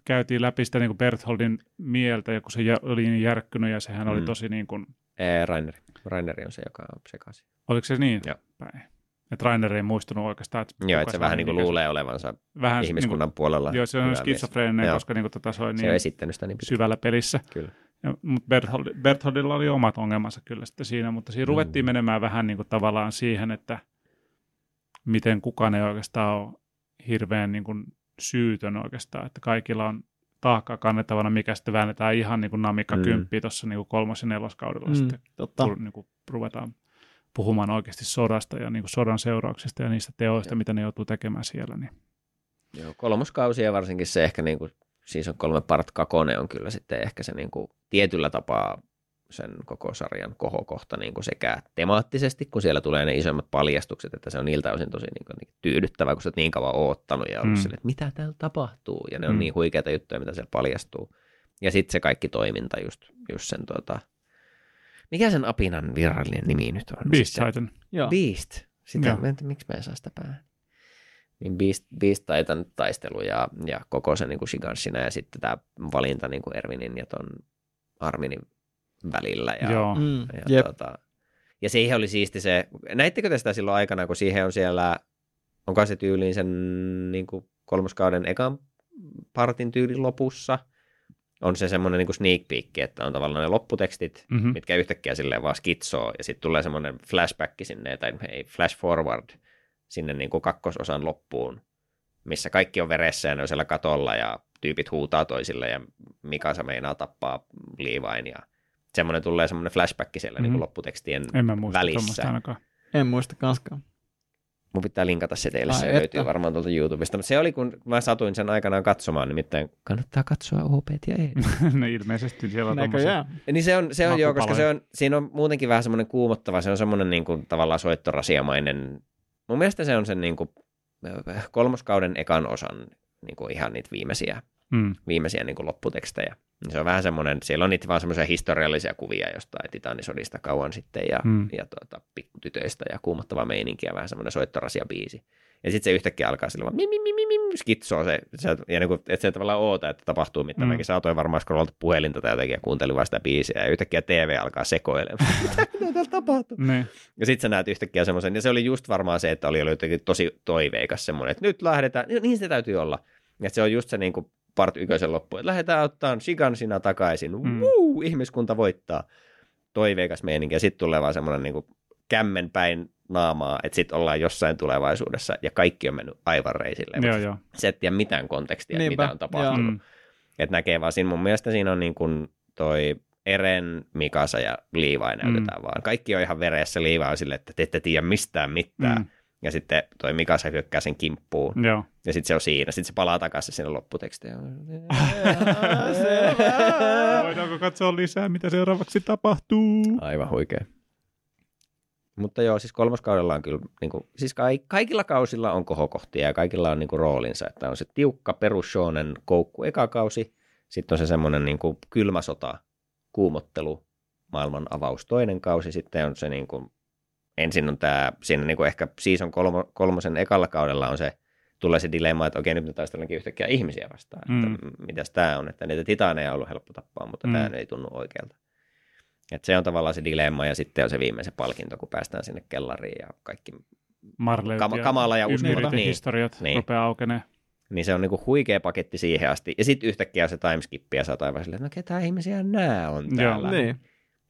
käytiin läpi sitä niin Bertholdin mieltä, ja kun se oli niin järkkynyt, ja sehän oli Mm. tosi niin kuin, Ee, Raineri. Raineri on se, joka on sekaisin. oliko se niin? Joo. Päin. Että Rainer ei muistunut oikeastaan. Että Joo, että se vähän niin kuin mikä luulee olevansa vähän ihmiskunnan puolella. Niin kuin, joo, se on skitsofreeninen, koska niin kuin, tota, se on Se on niin esittänyt sitä niin syvällä pelissä. Kyllä. Ja, mutta Berthold, Bertholdilla oli omat ongelmansa kyllä sitten siinä, mutta siinä ruvettiin menemään vähän niin kuin tavallaan siihen, että miten kukaan ei oikeastaan ole hirveän niin kuin syytön oikeastaan, että kaikilla on taakkaa kannettavana, mikä sitten väännetään ihan niin kuin namikka Mm. kymppiä tuossa niin kuin kolmos- ja neloskaudella Mm, sitten, totta. kun niin kuin ruvetaan puhumaan oikeasti sodasta ja niin kuin sodan seurauksista ja niistä teoista, Joo. mitä ne joutuu tekemään siellä. Niin. Joo, kolmoskausi ja varsinkin se ehkä niin kuin, siis on kolme part kakone on kyllä sitten ehkä se niin kuin, tietyllä tapaa sen koko sarjan kohokohta niin kuin sekä temaattisesti, kun siellä tulee ne isommat paljastukset, että se on niiltä osin tosi niin kuin, niin tyydyttävä, kun sä oot niin kauan oottanut ja ollut Mm. sille, että mitä täällä tapahtuu, ja ne on Mm. niin huikeita juttuja, mitä siellä paljastuu. Ja sitten se kaikki toiminta just, just sen tota, mikä sen apinan virallinen nimi nyt on? Beast Sitten- Titan. Joo. Beast. Sitä, Joo. tiedä, miksi mä en saa sitä päähän. Niin Beast, Beast Titan taistelu ja, ja koko se niin kuin Shiganshina ja sitten tämä valinta niin kuin Ervinin ja ton Arminin välillä. Ja, Joo. Mm, ja, jep. tota, ja siihen oli siisti se, näittekö te sitä silloin aikana, kun siihen on siellä, onko se tyyliin sen niin kuin kolmoskauden ekan partin tyylin lopussa, on se semmoinen niin kuin sneak peek, että on tavallaan ne lopputekstit, Mm-hmm. mitkä yhtäkkiä silleen vaan skitsoo, ja sitten tulee semmoinen flashback sinne, tai ei, flash forward sinne niin kuin kakkososan loppuun, missä kaikki on veressä ja ne on siellä katolla, ja tyypit huutaa toisille, ja Mikasa meinaa tappaa Levain, ja semmoinen tulee semmoinen flashback siellä mm-hmm. niin lopputekstien En mä muista välissä. ainakaan. En muista kanskaan. Mun pitää linkata se teille, Ai se että. löytyy varmaan tuolta YouTubesta. Mutta se oli, kun mä satuin sen aikanaan katsomaan, nimittäin kannattaa katsoa OP ja E. no ilmeisesti siellä on tommosia. Niin se on, se on joo, koska se on, siinä on muutenkin vähän semmoinen kuumottava, se on semmoinen niin kuin, tavallaan soittorasiamainen. Mun mielestä se on sen niin kuin, kolmoskauden ekan osan niin kuin ihan niitä viimeisiä, Mm. viimeisiä niin kuin lopputekstejä. Niin Se on vähän semmoinen, siellä on niitä vaan semmoisia historiallisia kuvia jostain titanisodista kauan sitten ja, Mm. ja tuota, pikkutytöistä ja kuumottava meininki ja vähän semmoinen soittorasia biisi. Ja sitten se yhtäkkiä alkaa sillä vaan skitsoo se, se ja niin kuin, että se tavallaan oota, että tapahtuu mitään. Mm. Mäkin saatoin varmaan scrollata puhelinta tai jotenkin ja kuuntelin vaan sitä biisiä ja yhtäkkiä TV alkaa sekoilemaan. mitä, mitä täällä tapahtuu? Niin. Ja sitten sä näet yhtäkkiä semmoisen, ja se oli just varmaan se, että oli ollut jotenkin tosi toiveikas semmoinen, että nyt lähdetään, niin niin se täytyy olla. Ja se on just se niin kuin part yköisen loppu, että lähdetään ottaa Shigansina takaisin, Mm. Woo, ihmiskunta voittaa. Toiveikas meininki, ja sitten tulee vaan semmoinen niin kuin kämmen päin naamaa, että sitten ollaan jossain tulevaisuudessa, ja kaikki on mennyt aivan reisille. Joo, joo. Se et tiedä mitään kontekstia, Niinpä, mitä on tapahtunut. Mm. Että näkee vaan siinä, mun mielestä siinä on niin kuin toi Eren, Mikasa ja Liivai näytetään mm. vaan. Kaikki on ihan veressä, Liivai on silleen, että te ette tiedä mistään mitään. Mm. Ja sitten toi Mikasa hyökkää sen kimppuun. Joo. Ja sitten se on siinä. Sitten se palaa takaisin sinne lopputekstiin. Voidaanko katsoa lisää, mitä seuraavaksi tapahtuu? Aivan huikea. Mutta joo, siis kolmoskaudella on kyllä, niin kuin, siis ka- kaikilla kausilla on kohokohtia ja kaikilla on niin kuin, roolinsa, että on se tiukka perus shonen koukku eka kausi, sitten on se semmoinen niin kuin, kylmä sota, kuumottelu, maailman avaus toinen kausi, sitten on se niin kuin, ensin on tämä, siinä niin kuin ehkä season kolmo, kolmosen ekalla kaudella on se, tulee se dilemma, että okei, nyt me taistellaankin yhtäkkiä ihmisiä vastaan, Mm. että mitäs tämä on, että niitä titaaneja on ollut helppo tappaa, mutta Mm. tämä ei tunnu oikealta. Et se on tavallaan se dilemma ja sitten on se viimeisen palkinto, kun päästään sinne kellariin ja kaikki. Marleyt Kama- kamala ja uskomaton. Ja Niin. historiat Niin. rupeaa aukenee. Niin se on niinku huikea paketti siihen asti. Ja sitten yhtäkkiä se timeskippi ja sä oot aivan silleen, että no ketä ihmisiä nämä on täällä. Niin.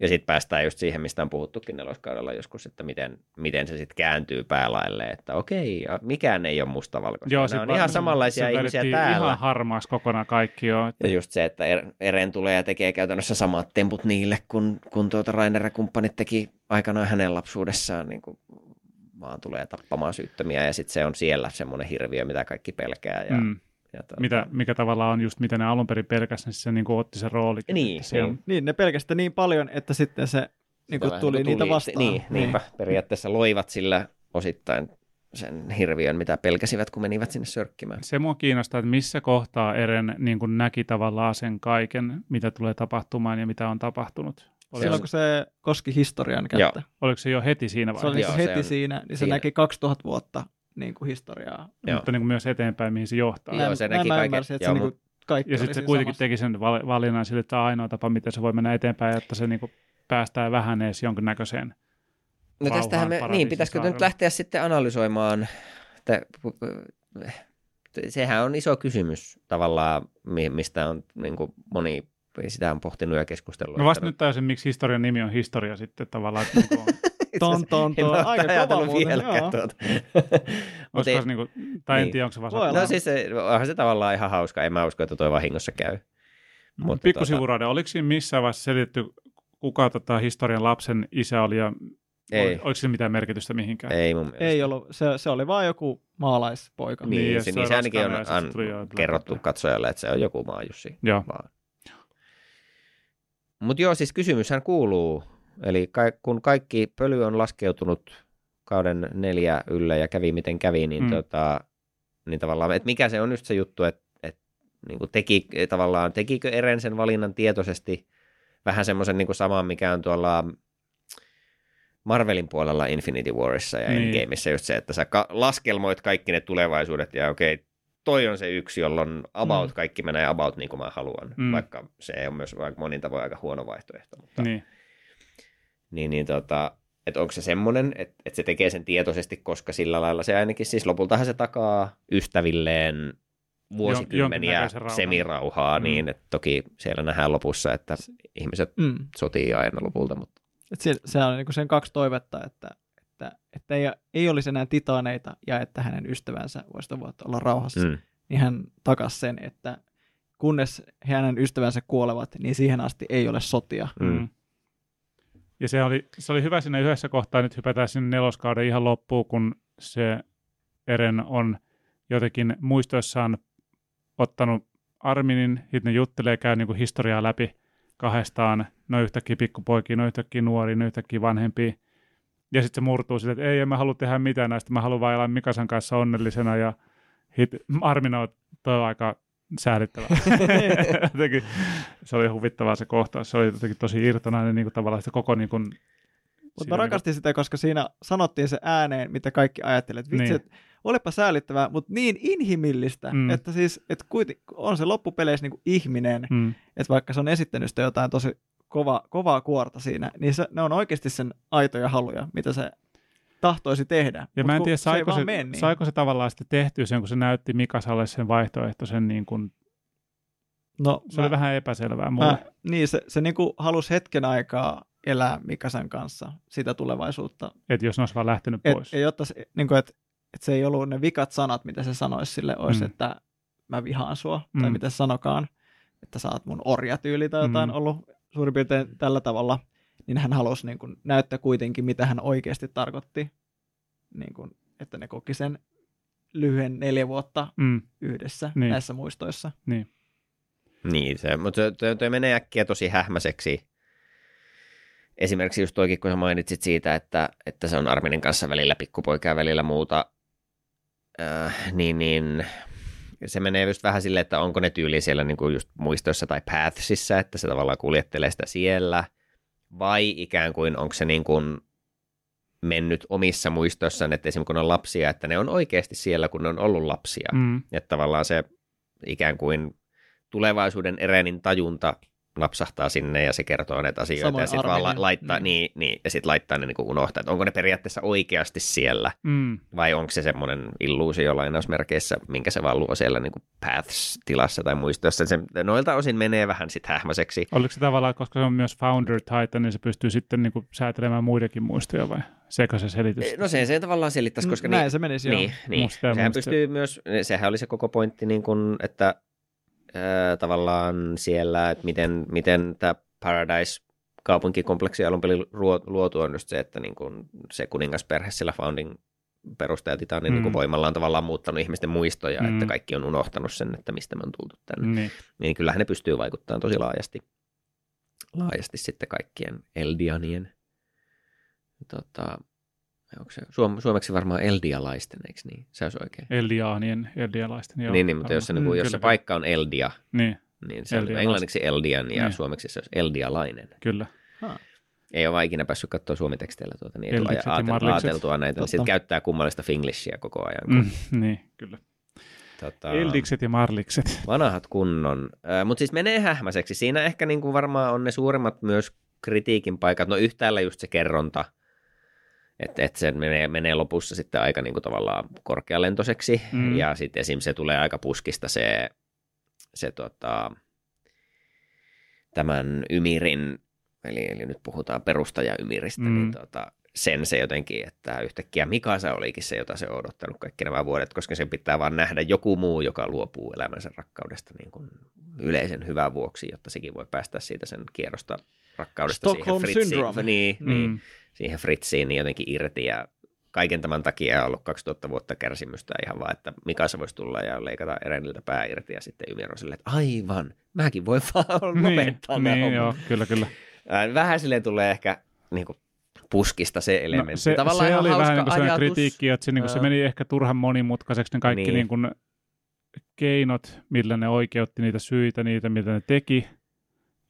Ja sitten päästään just siihen, mistä on puhuttukin neloskaudella joskus, että miten, miten se sitten kääntyy päälaille, että okei, mikään ei ole mustavalkoista. Joo, ne on ihan samanlaisia ihmisiä täällä. ihan harmaaksi kokonaan kaikki jo. Ja just se, että Er- Eren tulee ja tekee käytännössä samat temput niille, kun, kun tuota Rainer ja kumppanit teki aikanaan hänen lapsuudessaan, niin kuin vaan tulee tappamaan syyttömiä ja sitten se on siellä semmoinen hirviö, mitä kaikki pelkää. Ja, Mm. Ja tuota, Mitä, mikä tavallaan on just mitä ne alun perin pelkäs, niin se niin kuin otti sen roolikin. Niin, että se on, niin. Niin, ne pelkästään niin paljon, että sitten se niin kuin tuli, niin kuin niitä vastaan. Niin, niinpä. Periaatteessa loivat sillä osittain sen hirviön, mitä pelkäsivät, kun menivät sinne sörkkimään. se mua kiinnostaa, että missä kohtaa Eren niin kuin näki tavallaan sen kaiken, mitä tulee tapahtumaan ja mitä on tapahtunut. Oliko, Silloin kun se koski historian kättä. oliko se jo heti siinä Se oli vaiheessa? niin Joo, heti se on siinä, niin se siinä. näki 2000 vuotta niin kuin historiaa. Joo. Mutta niin kuin myös eteenpäin, mihin se johtaa. Joo, Näin- se näki kaiken. ymmärsin, että Joo, se niin kuin kaikki Ja sitten se kuitenkin samassa. teki sen val- valinnan sille, että tämä on ainoa tapa, miten se voi mennä eteenpäin, jotta se niin kuin päästään vähän edes jonkinnäköiseen. No tästähän me, niin, pitäisikö nyt lähteä sitten analysoimaan, että sehän on iso kysymys tavallaan, mi- mistä on niin kuin moni, sitä on pohtinut ja keskustellut. Mä vasta että- nyt tajusin, miksi historian nimi on historia sitten tavallaan. Että niin kuin, Ton, ton, En ton. Aika kova ajatellut muuten, vieläkään joo. tuota. Ei- se niin kuin, tai en niin. tiedä, onko se vaan olla. No siis se, onhan se tavallaan ihan hauska. En mä usko, että toi vahingossa käy. Mutta Pikku tota- sivuraide, oliko siinä missään vaiheessa selitetty, kuka tota historian lapsen isä oli ja Ei. Oli, oliko sillä mitään merkitystä mihinkään? Ei mun mielestä. Ei ollut, se, se oli vaan joku maalaispoika. Niin, Niin, ja se, niin on se ainakin on, jo- kerrottu katsojalle, että se on joku maajussi. Joo. Vaan. Mutta joo, siis kysymyshän kuuluu, eli ka- kun kaikki pöly on laskeutunut kauden neljä yllä ja kävi miten kävi, niin, Mm. tota, niin tavallaan, että mikä se on just se juttu, että, että niin kuin teki, tavallaan, tekikö Eren sen valinnan tietoisesti vähän semmoisen niin saman, mikä on tuolla Marvelin puolella Infinity Warissa ja Niin. Endgameissa just se, että sä ka- laskelmoit kaikki ne tulevaisuudet ja okei, toi on se yksi, jolloin about Mm. kaikki menee about niin kuin mä haluan, mm. vaikka se on myös vaikka monin tavoin aika huono vaihtoehto. Mutta, Niin. Niin, niin tota, että onko se semmoinen, että, että se tekee sen tietoisesti, koska sillä lailla se ainakin siis lopultahan se takaa ystävilleen vuosikymmeniä semirauhaa, Mm. mm. niin että toki siellä nähdään lopussa, että ihmiset Mm. sotii aina lopulta, mutta Et se, se on niinku sen kaksi toivetta, että, että, että ei, ei olisi enää titaaneita ja että hänen ystävänsä voisi olla rauhassa. Mm. mm. Niin hän takas sen, että kunnes hänen ystävänsä kuolevat, niin siihen asti ei ole sotia. Mm. Ja se oli, se oli hyvä siinä yhdessä kohtaa, nyt hypätään sinne neloskauden ihan loppuun, kun se Eren on jotenkin muistoissaan ottanut Arminin, sitten ne juttelee, käy niin kuin historiaa läpi kahdestaan, no yhtäkkiä pikkupoikia, no yhtäkkiä nuoria, no yhtäkkiä vanhempia. Ja sitten se murtuu sille, että ei, en mä halua tehdä mitään näistä, mä haluan vaan elää Mikasan kanssa onnellisena, ja hit, Armin on toi on aika säälittävä. jotenkin, se oli huvittavaa se kohtaus, se oli jotenkin tosi irtonainen niin kuin tavallaan sitä koko niin kuin, Mutta mä rakastin sitä, koska siinä sanottiin se ääneen, mitä kaikki ajattelevat. Vitsi, Niin. niin. että olipa säälittävää, mutta niin inhimillistä, Mm. että siis että kuiten, on se loppupeleissä niin kuin ihminen, mm, että vaikka se on esittänyt sitä jotain tosi kova, kovaa kuorta siinä, niin se, ne on oikeasti sen aitoja haluja, mitä se tahtoisi tehdä. Ja Mut mä en tiedä, se saiko vaan se, mene niin. saiko se tavallaan sitten tehtyä sen, kun se näytti Mikasalle sen vaihtoehtoisen, niin kuin, No, se mä, oli vähän epäselvää mulle. mä, niin, se, se niin kuin halusi hetken aikaa elää Mikasen kanssa sitä tulevaisuutta. Että jos ne olisi vaan lähtenyt Et, pois. ja jotta se, niin kuin, et, et se ei ollut ne vikat sanat, mitä se sanoisi sille, olisi, Mm. mm. että mä vihaan sua, tai Mm. mitä se sanokaan, että sä oot mun orjatyyli tai jotain Mm. ollut suurin piirtein tällä tavalla, niin hän halusi niin kuin, näyttää kuitenkin, mitä hän oikeasti tarkoitti, niin kuin, että ne koki sen lyhyen neljä vuotta Mm, yhdessä Niin. näissä muistoissa. niin. Niin, se, mutta se- toi menee äkkiä tosi hähmäiseksi. Esimerkiksi just toikin, kun sä mainitsit siitä, että, että se on Arminin kanssa välillä pikkupoikaa ja välillä muuta, äh, niin, niin se menee just vähän silleen, että onko ne tyyli siellä niin kuin just muistoissa tai pathsissa, että se tavallaan kuljettelee sitä siellä, vai ikään kuin onko se niin kuin mennyt omissa muistoissaan, että esimerkiksi kun on lapsia, että ne on oikeasti siellä, kun ne on ollut lapsia. Mm, Että tavallaan se ikään kuin tulevaisuuden Erenin tajunta napsahtaa sinne ja se kertoo näitä asioita Samoin ja sitten vaan la- laittaa, niin. niin. Niin, ja sit laittaa ne niin kuin unohtaa, että onko ne periaatteessa oikeasti siellä Mm. vai onko se semmoinen illuusio lainausmerkeissä, minkä se vaan luo siellä niin kuin paths-tilassa tai muistossa. Se noilta osin menee vähän sitten hähmäiseksi. Oliko se tavallaan, koska se on myös Founder Titan, niin se pystyy sitten niin kuin säätelemään muidenkin muistoja vai sekö se selitys? No se, se tavallaan selittäisi, koska Näin niin, se menisi joo. niin, niin. Sehän pystyy myös, sehän oli se koko pointti, niin kuin, että tavallaan siellä, että miten, miten tämä Paradise kaupunkikompleksi alun perin luo- luotu on just se, että niin kuin se kuningasperhe sillä founding perustajat Titanin Mm. niin kuin voimalla on tavallaan muuttanut ihmisten muistoja, Mm. että kaikki on unohtanut sen, että mistä me on tultu tänne. Niin. Niin kyllähän ne pystyy vaikuttamaan tosi laajasti, laajasti sitten kaikkien Eldianien. Tota, onko se suom- suomeksi varmaan Eldialaisten, eikö niin? Se olisi oikein. Eldiaanien, eldialaisten. Joo, niin, niin, mutta jos se, niin kuin, Mm, jos se paikka on Eldia, Niin, niin se on englanniksi Eldian ja Niin. suomeksi se olisi Eldialainen. kyllä. Ei ole vaan ikinä päässyt katsoa suomiteksteillä tuota, niin ei marlikset. ajateltua näitä. Totta. Sitten käyttää kummallista finglishia koko ajan. kun, Mm, niin, kyllä. Tota, Eldikset ja marlikset. Vanhat kunnon. Mutta siis menee hähmäiseksi. Siinä ehkä niinku varmaan on ne suurimmat myös kritiikin paikat. No yhtäällä just se kerronta, että et se menee, menee lopussa sitten aika niinku tavallaan korkealentoiseksi. Mm. Ja sitten esim. se tulee aika puskista se, se tota, tämän Ymirin, eli, eli nyt puhutaan perustaja-Ymiristä, Mm. mm. niin tota, sen se jotenkin, että yhtäkkiä Mikasa olikin se, jota se on odottanut kaikki nämä vuodet, koska sen pitää vaan nähdä joku muu, joka luopuu elämänsä rakkaudesta niin kuin yleisen hyvän vuoksi, jotta sekin voi päästä siitä sen kierrosta rakkaudesta Stockholm siihen Fritziin. syndrome. Niin, mm. niin, Mm. Siihen Fritziin niin jotenkin irti ja kaiken tämän takia on ollut 2000 vuotta kärsimystä ihan vaan, että Mikasa voisi tulla ja leikata Ereniltä pää irti ja sitten Ymir on silleen, että aivan, mäkin voi vaan lopettaa niin, nämä niin hommat. joo, kyllä, kyllä. Vähän silleen tulee ehkä niin kuin puskista se elementti. No, se, Tavallaan se oli vähän niin kuin kritiikki, että se, niin kuin, se meni ehkä turhan monimutkaiseksi ne kaikki Niin. niin. kuin, keinot, millä ne oikeutti niitä syitä, niitä mitä ne teki.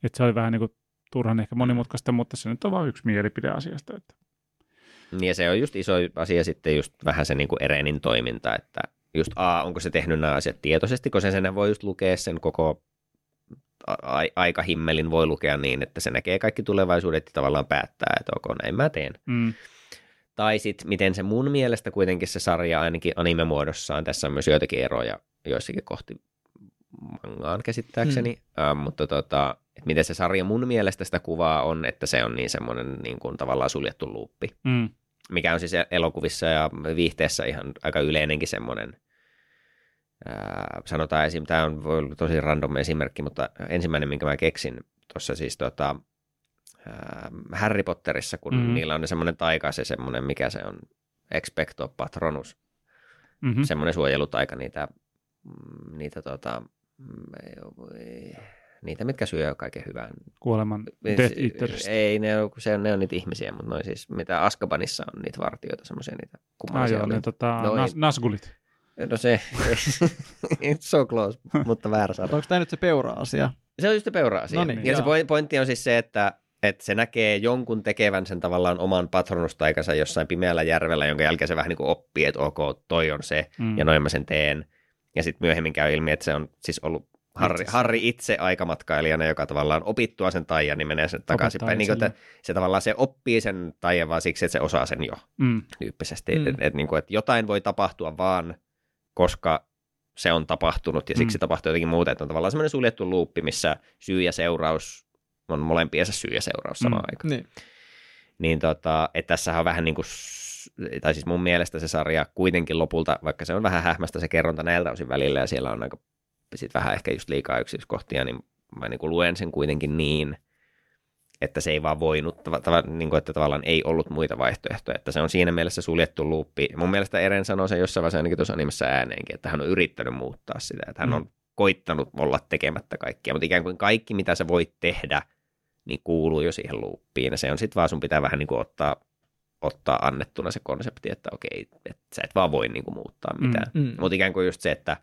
Että se oli vähän niin kuin turhan ehkä monimutkaista, mutta se nyt on vain yksi mielipide asiasta. Että. Niin ja se on just iso asia sitten just vähän se niin kuin Erenin toiminta, että just A, onko se tehnyt nämä asiat tietoisesti, koska sen voi just lukea sen koko a- a- aikahimmelin voi lukea niin, että se näkee kaikki tulevaisuudet ja tavallaan päättää, että ok, näin mä teen. Mm, Tai sitten miten se mun mielestä kuitenkin se sarja ainakin anime-muodossaan, tässä on myös joitakin eroja joissakin kohti mangaan käsittääkseni, mm. äh, mutta tota, että miten se sarja mun mielestä sitä kuvaa on, että se on niin semmoinen niin kuin tavallaan suljettu luuppi, mm, mikä on siis elokuvissa ja viihteessä ihan aika yleinenkin semmoinen, ää, sanotaan esim. Tämä on voi olla tosi random esimerkki, mutta ensimmäinen, minkä mä keksin tuossa siis tota, ää, Harry Potterissa, kun Mm. niillä on ne semmoinen taika, se semmoinen, mikä se on, expecto patronus, mm-hmm. mm. semmoinen suojelutaika, niitä, mm, niitä, tota, mm, niitä, mitkä syö kaiken hyvän. Kuoleman Death Eaters. Ei, ne on, se on, ne on niitä ihmisiä, mutta noin siis, mitä Askabanissa on niitä vartijoita, semmoisia niitä Ah, kummallisia. joo, oli. ne, tota, No nas, nasgulit. No se, it's so close, mutta väärä sana. Onko tämä nyt se peura-asia? Se on just se peura-asia. No niin, ja se joo. poin- pointti on siis se, että, että se näkee jonkun tekevän sen tavallaan oman patronustaikansa jossain pimeällä järvellä, jonka jälkeen se vähän niin kuin oppii, että ok, toi on se, Mm. ja noin mä sen teen. Ja sitten myöhemmin käy ilmi, että se on siis ollut Harri, Itse. Harri itse aikamatkailijana, joka tavallaan opittua sen taian, niin menee sen takaisinpäin. Niin kuin, että se tavallaan se oppii sen taian vaan siksi, että se osaa sen jo Mm. tyyppisesti. Mm. Että et, niin kuin, et jotain voi tapahtua vaan, koska se on tapahtunut ja siksi Mm. tapahtuu jotenkin muuta. Että on tavallaan semmoinen suljettu luuppi, missä syy ja seuraus on molempiensa syy ja seuraus samaan Mm. aikaan. Niin. Niin tota, että tässä on vähän niin kuin, tai siis mun mielestä se sarja kuitenkin lopulta, vaikka se on vähän hähmästä se kerronta näiltä osin välillä ja siellä on aika sit vähän ehkä just liikaa yksityiskohtia, niin mä niin kuin luen sen kuitenkin niin, että se ei vaan voinut, tav- tav- niin kuin, että tavallaan ei ollut muita vaihtoehtoja, että se on siinä mielessä suljettu luuppi. Mun mielestä Eren sanoi sen jossain vaiheessa ainakin tuossa animessa ääneenkin, että hän on yrittänyt muuttaa sitä, että hän Mm. on koittanut olla tekemättä kaikkia, mutta ikään kuin kaikki, mitä sä voit tehdä, niin kuuluu jo siihen luuppiin, ja se on sitten vaan sun pitää vähän niin kuin ottaa, ottaa annettuna se konsepti, että okei, että sä et vaan voi niin kuin muuttaa mitään. Mm. Mm. Mutta ikään kuin just se, että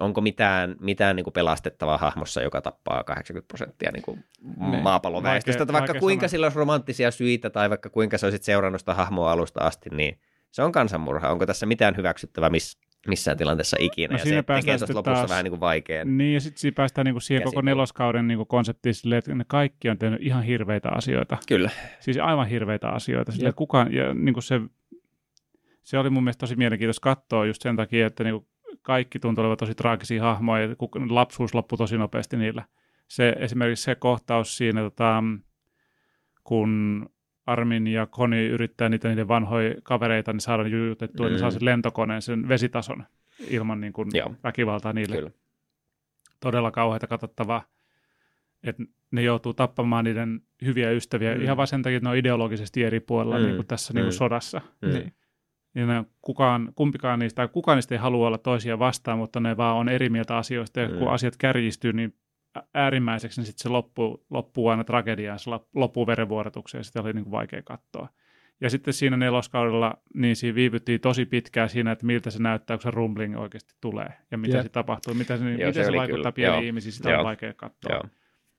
onko mitään, mitään niin kuin pelastettavaa hahmossa, joka tappaa 80 prosenttia niin kuin Niin. maapallon väestöstä, vaikka kuinka sillä olisi romanttisia syitä tai vaikka kuinka sä olisit seurannut sitä hahmoa alusta asti, niin se on kansanmurha. Onko tässä mitään hyväksyttävää miss, missään tilanteessa ikinä. No ja siinä se tekee sitten lopussa taas- vähän niin kuin vaikean. Niin, ja sitten siinä päästään niinku siihen koko neloskauden niinku konseptiin silleen, että ne kaikki on tehnyt ihan hirveitä asioita. Kyllä. Siis aivan hirveitä asioita. Että kukaan, ja niinku se, se oli mun mielestä tosi mielenkiintoista katsoa just sen takia, että niinku kaikki tuntui olevan tosi traagisia hahmoja, ja kuk- lapsuus loppui tosi nopeasti niillä. Se, esimerkiksi se kohtaus siinä, tota, kun Armin ja Koni yrittää niitä niiden vanhoja kavereita niin saada jujutettua, mm. Mm. ne saa sen lentokoneen, sen vesitason ilman niin kuin Joo. väkivaltaa niille. Kyllä. Todella kauheita katsottavaa, että ne joutuu tappamaan niiden hyviä ystäviä Mm. ihan vain sen takia, että ne on ideologisesti eri puolella Mm. niin kuin tässä niin kuin Mm. sodassa. Mm. Niin. Ne kukaan, kumpikaan niistä, tai kukaan niistä ei halua olla toisia vastaan, mutta ne vaan on eri mieltä asioista, ja Mm. kun asiat kärjistyy niin äärimmäiseksi, niin sitten se loppuu, loppuu aina tragediaan, se lop- loppuu verenvuorotukseen, ja sitä oli niin kuin vaikea katsoa. Ja sitten siinä neloskaudella, niin siinä viivyttiin tosi pitkään siinä, että miltä se näyttää, kun se rumbling oikeasti tulee, ja mitä Jep. se tapahtuu, mitä se, Joo, miten se se, oli vaikuttaa kyllä. pieniin Joo. ihmisiin, sitä Joo. on vaikea katsoa. Joo.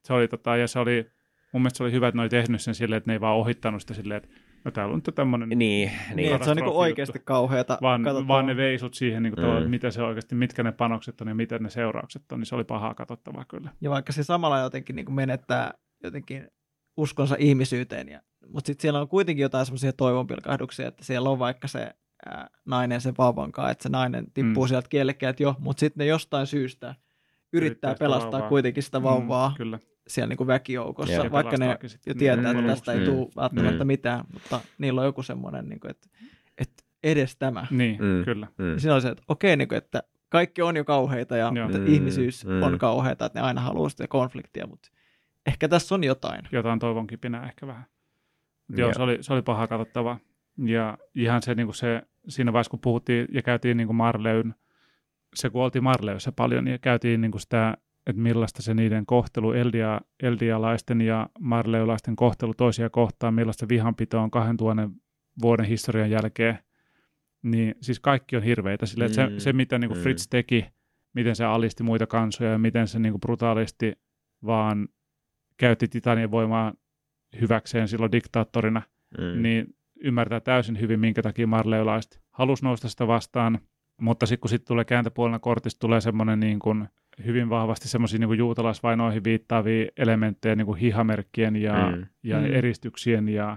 Se oli, tota, ja se oli, mun mielestä se oli hyvä, että ne oli tehnyt sen silleen, että ne ei vaan ohittanut sitä silleen, että no täällä on tämmöinen Niin, Niin, niin. että se on niinku katastrofi oikeasti kauheata. vaan, vaan ne veisut siihen, niin kuin Mm. mm. että mitä se oikeasti, mitkä ne panokset on ja miten ne seuraukset on, niin se oli pahaa katsottavaa kyllä. Ja vaikka se samalla jotenkin niin kuin menettää jotenkin uskonsa ihmisyyteen. Ja, mutta sitten siellä on kuitenkin jotain semmoisia toivonpilkahduksia, että siellä on vaikka se ää, nainen sen vauvan kanssa, että se nainen tippuu Mm. mm. sieltä kielekkäät jo, mutta sitten ne jostain syystä yrittää, pelastaa vauvaa. kuitenkin sitä vauvaa Mm, kyllä. Siellä niin kuin väkijoukossa. Ja vaikka ne jo tietää, Mm, että tästä ei mm, tule välttämättä mm. mitään, mutta niillä on joku semmoinen, niin kuin, että, että edes tämä. Niin, Mm. mm. kyllä. Mm. Ja siinä on se, että okei, niin kuin, että kaikki on jo kauheita ja Joo. Mm, ihmisyys mm. on kauheita, että ne aina haluaa sitä konfliktia, mutta ehkä tässä on jotain. Jotain toivon kipinää ehkä vähän. Joo, Joo. se oli, se oli pahaa katsottavaa. Ja ihan se, niin kuin se siinä vaiheessa, kun puhuttiin ja käytiin niin kuin Marleyn, se kun oltiin Marleyssä paljon, niin käytiin niin kuin sitä, että millaista se niiden kohtelu, Eldia, eldialaisten ja marleulaisten kohtelu toisia kohtaan, millaista vihanpito on 2000 vuoden historian jälkeen, niin siis kaikki on hirveitä. Sille, että Mm, se, se, mitä niin kuin mm. Fritz teki, miten se alisti muita kansoja ja miten se niin kuin brutaalisti vaan käytti titanien voimaa hyväkseen silloin diktaattorina, Mm. niin ymmärtää täysin hyvin, minkä takia marleulaiset halusi nousta sitä vastaan. Mutta sitten kun sitten tulee kääntöpuolena kortista, tulee semmoinen niin kuin hyvin vahvasti semmoisia niin juutalaisvainoihin viittaavia elementtejä niin kuin hihamerkkien ja, Mm. ja Mm. eristyksien ja,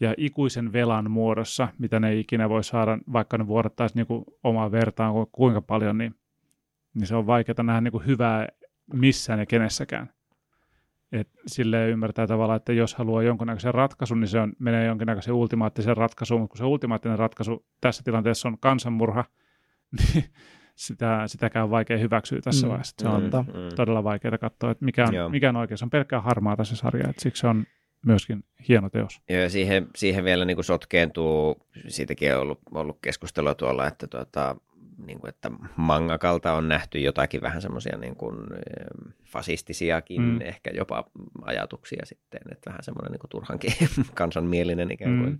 ja ikuisen velan muodossa, mitä ne ei ikinä voi saada, vaikka ne vuodattaisi niin kuin omaa vertaan ku- kuinka paljon, niin, niin se on vaikeaa nähdä niin kuin hyvää missään ja kenessäkään. Et silleen ymmärtää tavallaan, että jos haluaa jonkunnäköisen ratkaisun, niin se on, menee jonkinnäköisen ultimaattisen ratkaisuun, mutta kun se ultimaattinen ratkaisu tässä tilanteessa on kansanmurha, niin sitä, sitäkään on vaikea hyväksyä tässä Mm. vaiheessa. Se on Totta. Mm. todella vaikeaa katsoa, että mikä Joo. on, mikä on oikein. Se on pelkkää harmaa tässä sarja, että siksi se on myöskin hieno teos. Joo, ja siihen, siihen vielä niin kuin sotkeentuu, siitäkin on ollut, ollut keskustelua tuolla, että, tuota, niin kuin, että mangakalta on nähty jotakin vähän semmoisia niin kuin, fasistisiakin Mm. mm. ehkä jopa ajatuksia sitten, että vähän semmoinen niin kuin turhankin kansanmielinen ikään kuin. Mm.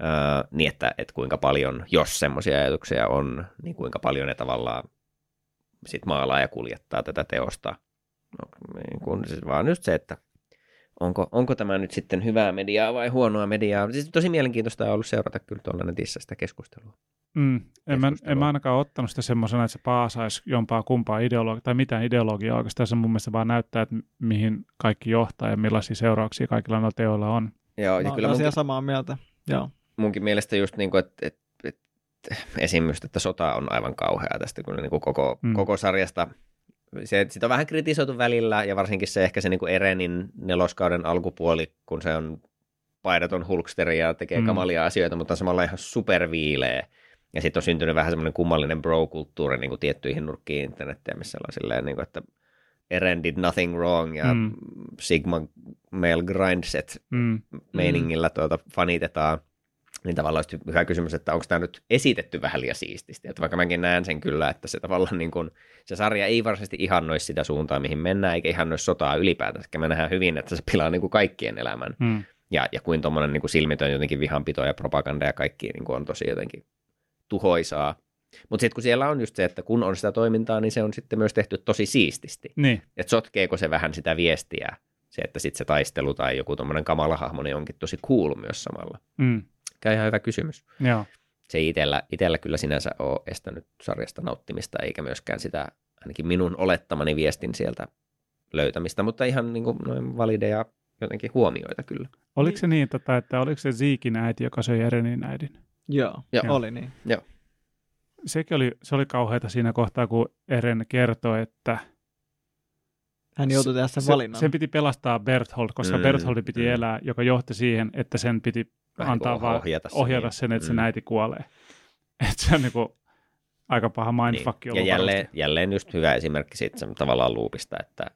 Öö, niin, että, että kuinka paljon, jos semmoisia ajatuksia on, niin kuinka paljon ne tavallaan sit maalaa ja kuljettaa tätä teosta. No, niin kun, siis vaan just se, että onko, onko tämä nyt sitten hyvää mediaa vai huonoa mediaa. Siis tosi mielenkiintoista on ollut seurata kyllä tuolla netissä sitä keskustelua. Mm. En, mä, en mä ainakaan ottanut sitä semmoisena, että se paasaisi jompaa kumpaa ideologiaa tai mitään ideologiaa. Oikeastaan se mun mielestä vaan näyttää, että mihin kaikki johtaa ja millaisia seurauksia kaikilla noilla teoilla on. Joo, ja oon kyllä munkin, samaa mieltä. Joo. munkin mielestä just niin kuin, että, että, että esim. just, että sota on aivan kauhea tästä kun niin kuin koko, Mm. koko sarjasta. Se, sitä on vähän kritisoitu välillä ja varsinkin se ehkä se niin kuin Erenin neloskauden alkupuoli, kun se on paidaton hulksteri ja tekee Mm. kamalia asioita, mutta on samalla ihan superviileä. Ja sitten on syntynyt vähän semmoinen kummallinen bro-kulttuuri niin kuin tiettyihin nurkkiin internettiin, missä on silleen, niin kuin, että Eren did nothing wrong ja Mm. Sigma male grindset Mm. meiningillä tuota fanitetaan. Niin tavallaan olisi hyvä kysymys, että onko tämä nyt esitetty vähän liian siististi. Että vaikka mäkin näen sen kyllä, että se tavallaan niin kuin, se sarja ei varsinaisesti ihannoi sitä suuntaa, mihin mennään, eikä ihannoi sotaa ylipäätään. Me nähdään hyvin, että se pilaa niin kuin kaikkien elämän. Mm. Ja, ja kuin tuommoinen niin kuin silmitön jotenkin vihanpito ja propaganda ja kaikki niin kuin on tosi jotenkin tuhoisaa. Mutta sitten kun siellä on just se, että kun on sitä toimintaa, niin se on sitten myös tehty tosi siististi. Niin, Että sotkeeko se vähän sitä viestiä, se, että sitten se taistelu tai joku tuommoinen kamala hahmo niin onkin tosi cool myös samalla. mm. Käy ihan hyvä kysymys. joo. se ei itellä, itellä kyllä sinänsä ole estänyt sarjasta nauttimista, eikä myöskään sitä ainakin minun olettamani viestin sieltä löytämistä, mutta ihan niin kuin noin valideja jotenkin huomioita kyllä. Oliko se niin, tota, että oliko se Ziikin äiti, joka söi Erenin äidin? Joo, Joo. oli niin. Sekin oli, se oli kauheata siinä kohtaa, kun Eren kertoi, että Hän joutui sen se, valinnan. sen piti pelastaa Berthold, koska Mm, Bertholdin piti mm. elää, joka johti siihen, että sen piti Vähän antaa niin kuin vaan ohjata se, ohjata niin. sen, että sen Mm. äiti kuolee. Että se on niinku aika paha mindfuck Niin. Ja jälleen, varmasti. jälleen just hyvä esimerkki siitä tavallaan luupista, että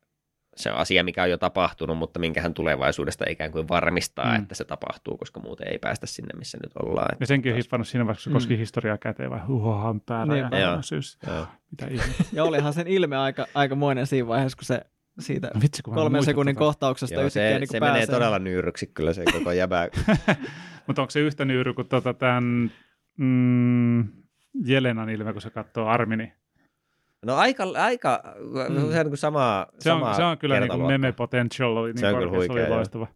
se on asia, mikä on jo tapahtunut, mutta minkä hän tulevaisuudesta ikään kuin varmistaa, Mm. että se tapahtuu, koska muuten ei päästä sinne, missä nyt ollaan. Ja senkin on hiffannut siinä vaiheessa, kun Mm. historiaa käteen, vai huohan päällä Niin. ja Joo. syys. Joo. Mitä. Ja olihan sen ilme aika, aikamoinen siinä vaiheessa, kun se siitä No vitsi, kun kolmen sekunnin tota. kohtauksesta Joo, yhtäkkiä se, niin se pääsee. menee todella nyyryksi kyllä se koko jäbä. Mutta onko se yhtä nyyry kuin tota tämän mm, Jelenan ilme, kun se katsoo Armini? No aika, aika Mm. se on niin kuin sama, Se on, se on kyllä niin kuin meme potential oli niin Se on kyllä korkea, se huikea, oli loistava.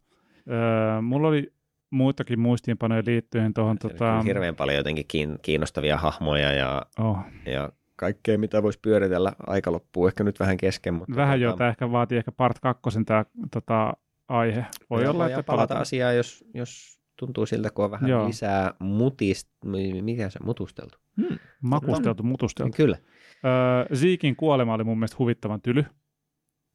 Öö, mulla oli muitakin muistiinpanoja liittyen tuohon. Tota, on hirveän paljon jotenkin kiin- kiinnostavia hahmoja ja, oh, ja kaikkea, mitä voisi pyöritellä. Aika loppuu ehkä nyt vähän kesken. Mutta vähän jo, tota, tämä ehkä vaatii ehkä part kakkosen tämä tota, aihe. Voi joo, olla, että palata palataan. asiaan, jos, jos tuntuu siltä, kun on vähän Joo. lisää mutist, mi- mikä se mutusteltu. Hmm. Makusteltu, mutusteltu. Kyllä. Öö, Ziikin kuolema oli mun mielestä huvittavan tyly.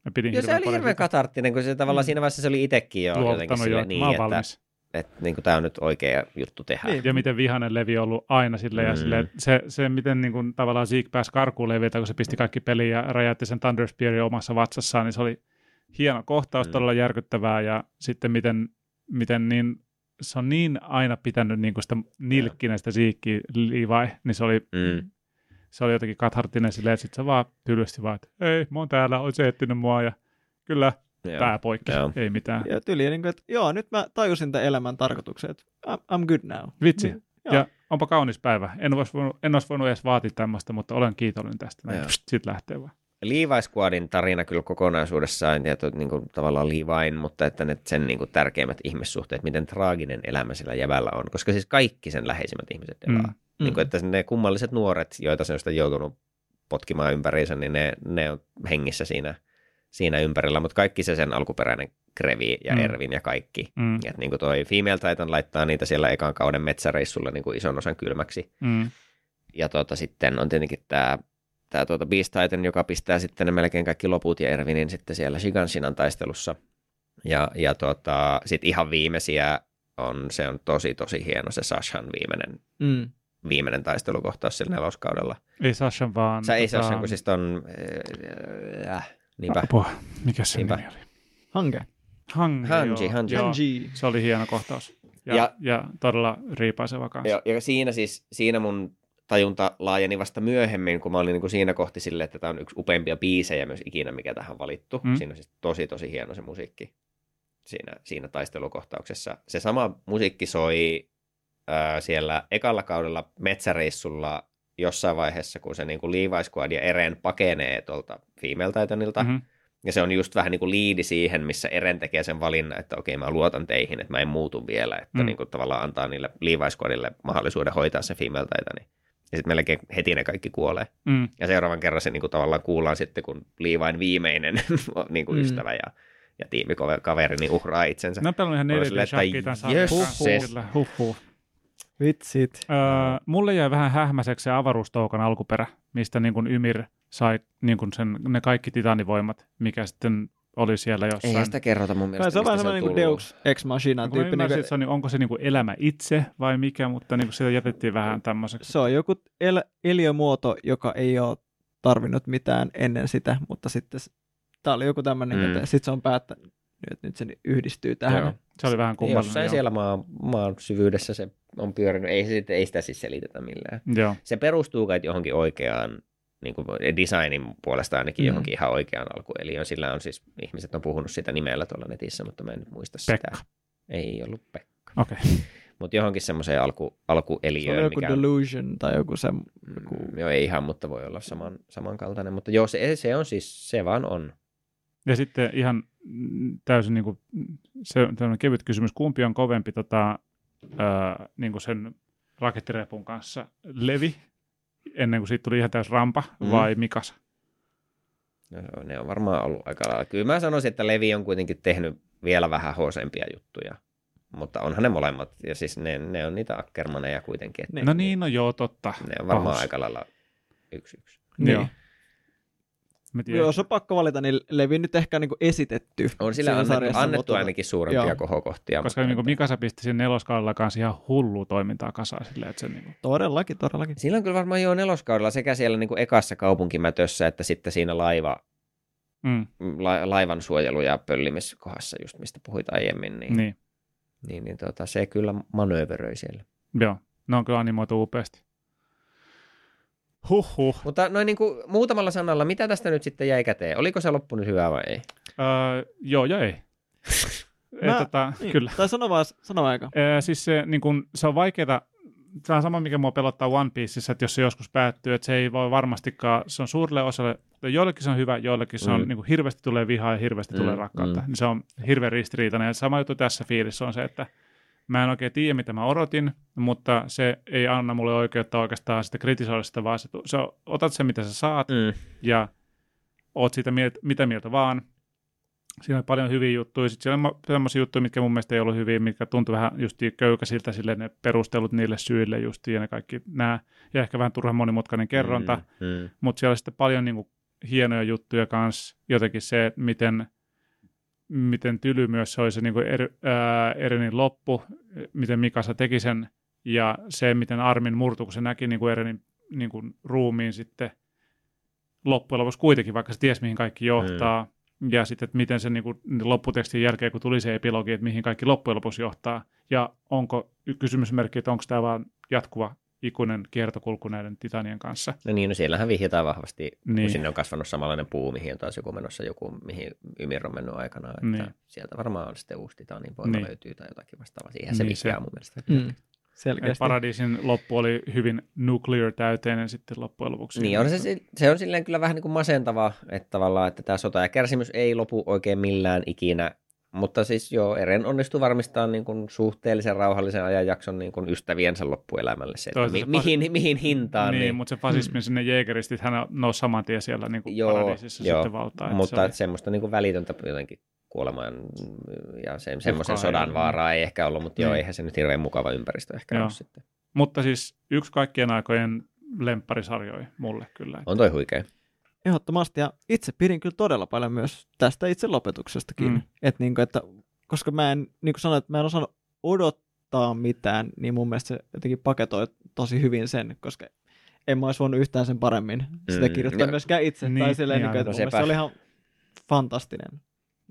Mä pidin Joo, se oli hirveän katarttinen, kun se tavallaan Mm. siinä vaiheessa se oli itsekin jo jotenkin jo, sille että niin, että, valmis. että niin tämä on nyt oikea juttu tehdä. Niin. Ja miten vihanen Levi on ollut aina sille ja Mm. sille, se, se, miten niin kuin, tavallaan Zeke pääsi karkuun Leviltä, kun se pisti kaikki peliin ja räjäytti sen Thunder Spearin omassa vatsassaan, niin se oli hieno kohtaus, Mm. todella järkyttävää ja sitten miten, miten niin, se on niin aina pitänyt niin kuin sitä nilkkinä sitä Levi, niin se oli, Mm. Se oli jotenkin katharttinen silleen, että sitten se vaan tylysti vaan, että ei, mä oon täällä, oot se etsinyt mua ja kyllä, Joo. pää poikki, Joo. ei mitään. Ja tyli, niin kuin, että joo, nyt mä tajusin tämän elämän tarkoituksen, että I'm, I'm good now. Vitsi. Niin, joo. Ja onpa kaunis päivä. En olisi voinut, en olisi voinut edes vaatia tämmöistä, mutta olen kiitollinen tästä. Sitten lähtee vaan. Levi Squadin tarina kyllä kokonaisuudessaan, ja to, niin kuin, tavallaan Leviin, mutta että ne sen niin kuin, tärkeimmät ihmissuhteet, miten traaginen elämä sillä jävällä on, koska siis kaikki sen läheisimmät ihmiset elää. Mm. Mm. Niin kuin, että ne kummalliset nuoret, joita se on joutunut potkimaan ympäriinsä, niin ne, ne on hengissä siinä, siinä ympärillä, mutta kaikki se sen alkuperäinen Krevi ja Mm. mm. Ervin ja kaikki. Mm. Et niin kuin toi Female Titan laittaa niitä siellä ekan kauden metsäreissulla niin kuin ison osan kylmäksi. Mm. Ja tuota, sitten on tietenkin tämä tää tuota Beast Titan, joka pistää sitten ne melkein kaikki loput ja Ervinin sitten siellä Shiganshinan taistelussa. Ja, ja tuota, sitten ihan viimeisiä on, se on tosi tosi hieno se Sashan viimeinen, Mm. viimeinen taistelukohtaus sillä neloskaudella. Ei Sashan vaan... Sä ei tota, Sashan, kun siis ton, äh, niinpä, Apua. Mikä se Niinpä. nimi oli? Hange. Hangi, Hanji, joo. Hanji. Hanji. Se oli hieno kohtaus. Ja, ja, Ja- ja todella riipaiseva kanssa. Ja, ja siinä siis, siinä mun tajunta laajeni vasta myöhemmin, kun mä olin niin kuin siinä kohti sille, että tämä on yksi upeimpia biisejä myös ikinä, mikä tähän on valittu. Mm. Siinä on siis tosi, tosi hieno se musiikki siinä, siinä taistelukohtauksessa. Se sama musiikki soi ää, siellä ekalla kaudella metsäreissulla jossain vaiheessa, kun se niin kuin Levi Squad ja Eren pakenee tuolta Female Titanilta. Mhm. Mm-hmm. Ja se on just vähän niin kuin liidi siihen, missä Eren tekee sen valinnan, että okei, mä luotan teihin, että mä en muutu vielä. Että Mm. mm. niin kuin tavallaan antaa niille Levi Squadille mahdollisuuden hoitaa se Female Titani. Ja sitten melkein heti ne kaikki kuolee. Mm. Ja seuraavan kerran se niin kuin tavallaan kuullaan sitten, kun Leviin viimeinen niin kuin Mm. ystävä ja, ja tiimikaveri niin uhraa itsensä. Mä pelannut ihan Oli 4D silleen, että shakkia tämän sarjan jes, kanssa. ses. Kyllä, Huhhuh. Vitsit. Öö, mulle jäi vähän hähmäiseksi se avaruustoukan alkuperä, mistä niin kuin Ymir sai niin kuin sen, ne kaikki titanivoimat, mikä sitten oli siellä jossain. Ei sitä kerrota mun mielestä, se on vähän semmoinen niin. Deus Ex Machina tyyppi. Niin on, niin- onko se niin kuin elämä itse vai mikä, mutta niin kuin sitä jätettiin vähän tämmöiseksi. se on joku el- eliömuoto, joka ei ole tarvinnut mitään ennen sitä, mutta sitten tämä oli joku tämmöinen, Mm. että sitten se on päättänyt, että nyt se yhdistyy tähän. Joo. Se oli vähän kummallinen. Jossain joo. siellä maan, maan syvyydessä se on pyörinyt. Ei, se, ei sitä siis selitetä millään. Joo. Se perustuu kai johonkin oikeaan, niin kuin designin puolesta ainakin Mm. johonkin ihan oikeaan alkueliöön. Sillä on siis, ihmiset on puhunut sitä nimellä tuolla netissä, mutta mä en nyt muista Pekka. sitä. Ei ollut Pekka. Okei. Mutta johonkin semmoiseen alku, Se oli alkueliöön, joku mikä... delusion tai joku se. Joku... Mm, joo, ei ihan, mutta voi olla saman, samankaltainen. Mutta joo, se, se on siis, se vaan on. Ja sitten ihan mm, täysin niin kuin, se on tämmöinen kevyt kysymys, kumpi on kovempi tota, ää, niin kuin sen rakettirepun kanssa? Levi, ennen kuin siitä tuli ihan täys rampa, Mm. vai Mikasa? No, ne on varmaan ollut aika lailla. Kyllä mä sanoisin, että Levi on kuitenkin tehnyt vielä vähän hoosempia juttuja. Mutta onhan ne molemmat. Ja siis ne, ne on niitä akkermaneja kuitenkin. Että Niin. No niin, no joo, totta. Ne on varmaan Pahus. aika lailla yksi yksi. Niin. Joo. Mä tiedän. Jos on pakko valita, niin Levi nyt ehkä niin kuin esitetty. On sillä annettu, sarjassa, annettu mutta- ainakin suurempia Joo. kohokohtia. Koska mutta niin kuin Mikasa pisti siinä neloskaudella kanssa ihan hullua toimintaa kasaan silleen, että se niin kuin, Todellakin, todellakin. Sillä on kyllä varmaan jo neloskaudella sekä siellä niin kuin ekassa kaupunkimätössä, että sitten siinä laiva, mm, la, laivan suojelu- ja pöllimiskohdassa, just mistä puhuit aiemmin, niin, niin. niin, niin tota, se kyllä manööveröi siellä. Joo, ne on kyllä animoitu upeasti. Huhhuh. Mutta noin niin kuin muutamalla sanalla, mitä tästä nyt sitten jäi käteen? Oliko se loppu nyt hyvä vai ei? Öö, joo ja ei. ei Mä- tota, Niin. Kyllä. Tai sano vaan, sano vaan aika. Öö, siis se, niin kun, se on vaikeaa, se on sama, mikä mua pelottaa One Pieceissa, että jos se joskus päättyy, että se ei voi varmastikaan, se on suurelle osalle, joillekin se on hyvä, joillekin se on, Mm. niin kuin, hirveästi tulee vihaa ja hirveästi Mm, tulee rakkautta. mm. Niin se on hirveän ristiriitainen. Ja sama juttu tässä fiilissä on se, että mä en oikein tiedä, mitä mä odotin, mutta se ei anna mulle oikeutta oikeastaan sitä kritisoida sitä, vaan se, se otat sen, mitä sä saat, Mm. ja oot siitä mieltä, mitä mieltä vaan. Siinä on paljon hyviä juttuja. Sitten siellä on sellaisia juttuja, mitkä mun mielestä ei ollut hyviä, mitkä tuntui vähän just köykäisiltä sille ne perustelut niille syille just ja ne kaikki nämä. Ja ehkä vähän turhan monimutkainen kerronta. Mm. Mm. Mutta siellä on sitten paljon niin kuin, hienoja juttuja kanssa. Jotenkin se, että miten, miten tyly myös se oli se niin kuin er, ää, Erenin loppu, miten Mikasa teki sen. Ja se, miten Armin murtu, kun se näki niin kuin Erenin niin kuin, ruumiin sitten loppujen lopuksi kuitenkin, vaikka se ties, mihin kaikki johtaa. Ja sitten, että miten se niin kuin, lopputekstin jälkeen, kun tuli se epilogi, että mihin kaikki loppujen lopuksi johtaa. Ja onko kysymysmerkki, että onko tämä vaan jatkuva ikuinen kiertokulku näiden titanien kanssa. No niin, no siellähän vihjataan vahvasti, niin. Kun sinne on kasvanut samanlainen puu, mihin on taas joku menossa joku, mihin Ymir on mennyt aikanaan. Että Niin. Sieltä varmaan on sitten uusi titanin voima Niin. löytyy tai jotakin vastaavaa. Siihen se Niin vihjaa se. mun mielestä. Mm. Et Selkeästi. Paradiisin loppu oli hyvin nuclear täyteinen sitten loppujen lopuksi. Niin, on se, se on silleen kyllä vähän niin kuin masentava, että tavallaan, että tämä sota ja kärsimys ei lopu oikein millään ikinä. Mutta siis joo, Eren onnistuu varmistamaan niin kuin suhteellisen rauhallisen ajanjakson niin kuin ystäviensä loppuelämälle. Se, että mi- mihin, mihin hintaan. Niin, Niin, mutta se fasismi sinne Jägeristit, hän nousi saman tien siellä niin kuin Joo, paradiisissa joo, sitten valtaan. että mutta se oli- että semmoista niin kuin välitöntä jotenkin kuoleman ja se, semmoisen ei sodan ollut. vaaraa ei ehkä ollut, mutta joo, Niin. eihän se nyt hirveän mukava ympäristö ehkä Joo. ole sitten. Mutta siis yksi kaikkien aikojen lempparisarjoja mulle kyllä. On toi huikea. Ehdottomasti, ja itse pidin kyllä todella paljon myös tästä itse lopetuksestakin. Mm. Mm. Et niinku, että, koska mä en, niin kuin sanoin, että mä en osannut odottaa mitään, niin mun mielestä se jotenkin paketoi tosi hyvin sen, koska en mä olisi voinut yhtään sen paremmin sitä Mm, kirjoittaa ja- myöskään itse. Niin, tai silleen, niin niin kuin, että no mun mielestä sepä. se oli ihan fantastinen.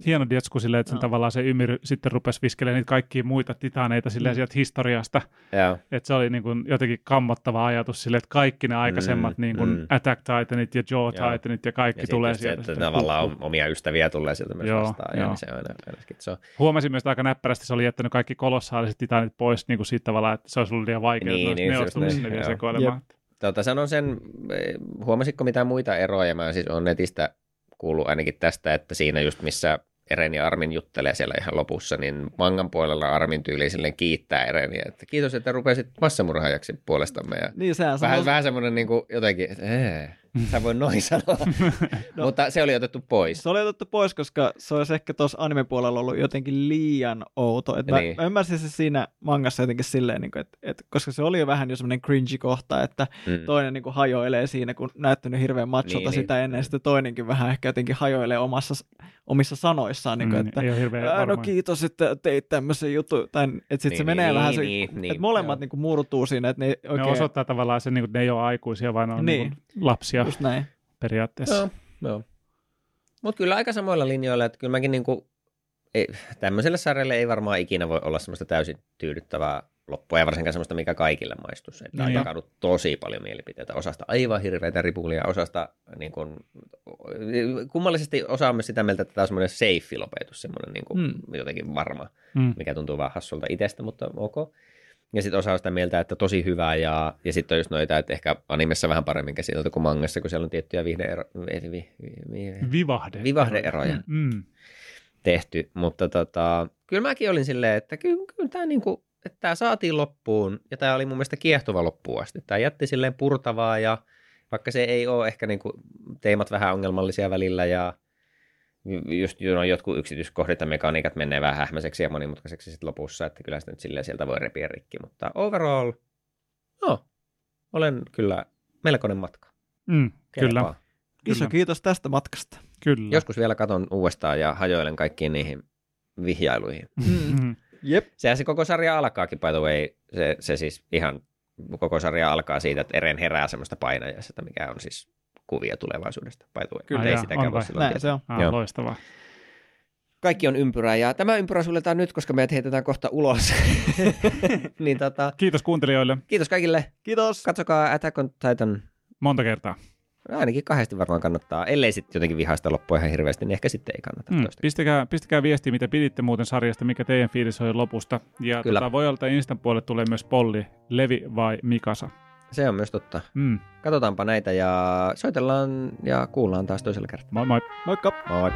Hieno dietsku silleen, että sen Joo. tavallaan se Ymir sitten rupesi viskelemaan niitä kaikkia muita titaneita silleen Mm. sieltä historiasta. Joo. Että se oli niin kuin jotenkin kammottava ajatus silleen, että kaikki ne aikaisemmat Mm, niin kuin mm. Attack Titanit ja Jaw Joo. Titanit ja kaikki Ja tulee sieltä. että sitten. tavallaan on, omia ystäviä tulee sieltä myös Joo, vastaan. Ja joo. niin se on aina, aina se on. Huomasin myös, että aika näppärästi se oli jättänyt kaikki kolossaaliset titanit pois niin kuin siitä tavallaan, että se olisi ollut liian vaikeaa, Niin, että niin, ne se olisi just tullut sinne vielä sekoilemaan. Tota, sanon sen, eh, huomasitko mitään muita eroja? Mä siis on netistä kuullut ainakin tästä, että siinä just missä Eren ja Armin juttelee siellä ihan lopussa, niin mangan puolella Armin tyyli silleen kiittää Ereniä, että kiitos, että rupesit massamurhaajaksi puolestamme. Ja Niin vähän, sanoo, vähän semmoinen niin kuin jotenkin, että ee, sä voi noin sanoa, No. mutta se oli otettu pois. se oli otettu pois, koska se olisi ehkä tuossa anime-puolella ollut jotenkin liian outo. Et mä, Niin. mä ymmärsin se siinä mangassa jotenkin silleen, niin kuin, että, että, koska se oli jo vähän jo semmoinen cringy kohta, että Mm. toinen niin kuin hajoilee siinä, kun näyttänyt hirveän macholta Niin, sitä niin. ennen, sitten toinenkin vähän ehkä jotenkin hajoilee omassa, omissa sanoissaan, niin kuin, Mm, että Ää, no kiitos, että teit tämmöisen jutun. Tai, että sitten Niin, se niin, menee niin, vähän se, niin, että niin, molemmat joo. niin kuin murtuu siinä, että ne Ne oikein, osoittaa tavallaan sen, niin kuin, että ne ei ole aikuisia, vaan ne on Niin. niin. Niin lapsia just näin. periaatteessa. Joo, joo. Mutta kyllä aika samoilla linjoilla, että kyllä mäkin niinku, ei, tämmöiselle sarjalle ei varmaan ikinä voi olla semmoista täysin tyydyttävää loppua, ja varsinkaan semmoista, mikä kaikille maistuisi. Että on Niin. jakanut tosi paljon mielipiteitä, osasta aivan hirveitä ripulia, osasta niin kuin, kummallisesti osa on myös sitä mieltä, että tämä on semmoinen safe lopetus, semmoinen niin kuin, Mm. jotenkin varma, Mm. mikä tuntuu vähän hassulta itsestä, mutta ok. Ja sitten osa on sitä mieltä, että tosi hyvä, ja, ja sitten on just noita, että ehkä animessa vähän paremmin käsitelty kuin mangassa, kun siellä on tiettyjä vihde vi, vi, vi, Vivahde. vivahdeeroja Mm. tehty, mutta tota, kyllä mäkin olin silleen, että kyllä, kyllä tämä niinku, että tämä saatiin loppuun ja tämä oli mun mielestä kiehtova loppuun asti. Tämä jätti silleen purtavaa ja vaikka se ei ole ehkä niin kuin teemat vähän ongelmallisia välillä ja just no, jotkut yksityiskohdat ja mekaniikat menee vähän hähmäiseksi ja monimutkaiseksi sitten lopussa, että kyllä sitä nyt silleen sieltä voi repiä rikki, mutta overall, no, olen kyllä melkoinen matka. Mm, kyllä. Iso Kyllä. kiitos tästä matkasta. kyllä. Joskus vielä katon uudestaan ja hajoilen kaikkiin niihin vihjailuihin. Mm. Jep. Sehän se koko sarja alkaakin, by the way. Se, se siis ihan koko sarja alkaa siitä, että Eren herää semmoista painajaisesta, mikä on siis kuvia tulevaisuudesta, by the way. Kyllä. ei Ai jaa, sitäkään on voi silloin Näin se on. Ah, Joo. loistavaa. Kaikki on ympyrää ja tämä ympyrä suljetaan nyt, koska meidät heitetään kohta ulos. niin tota, Kiitos kuuntelijoille kiitos kaikille. Kiitos. Katsokaa Attack on Titan. monta kertaa. Ainakin kahdesti varmaan kannattaa. Ellei sitten jotenkin vihaista loppua ihan hirveästi, niin ehkä sitten ei kannata. Mm. Pistäkää, pistäkää viestiä, mitä piditte muuten sarjasta, mikä teidän fiilis oli lopusta. Ja Kyllä. tota, voi olla, että Instan puolelle tulee myös polli, Levi vai Mikasa. Se on myös totta. Mm. Katsotaanpa näitä ja soitellaan ja kuullaan taas toisella kertaa. Moi moi. Moikka. Moi.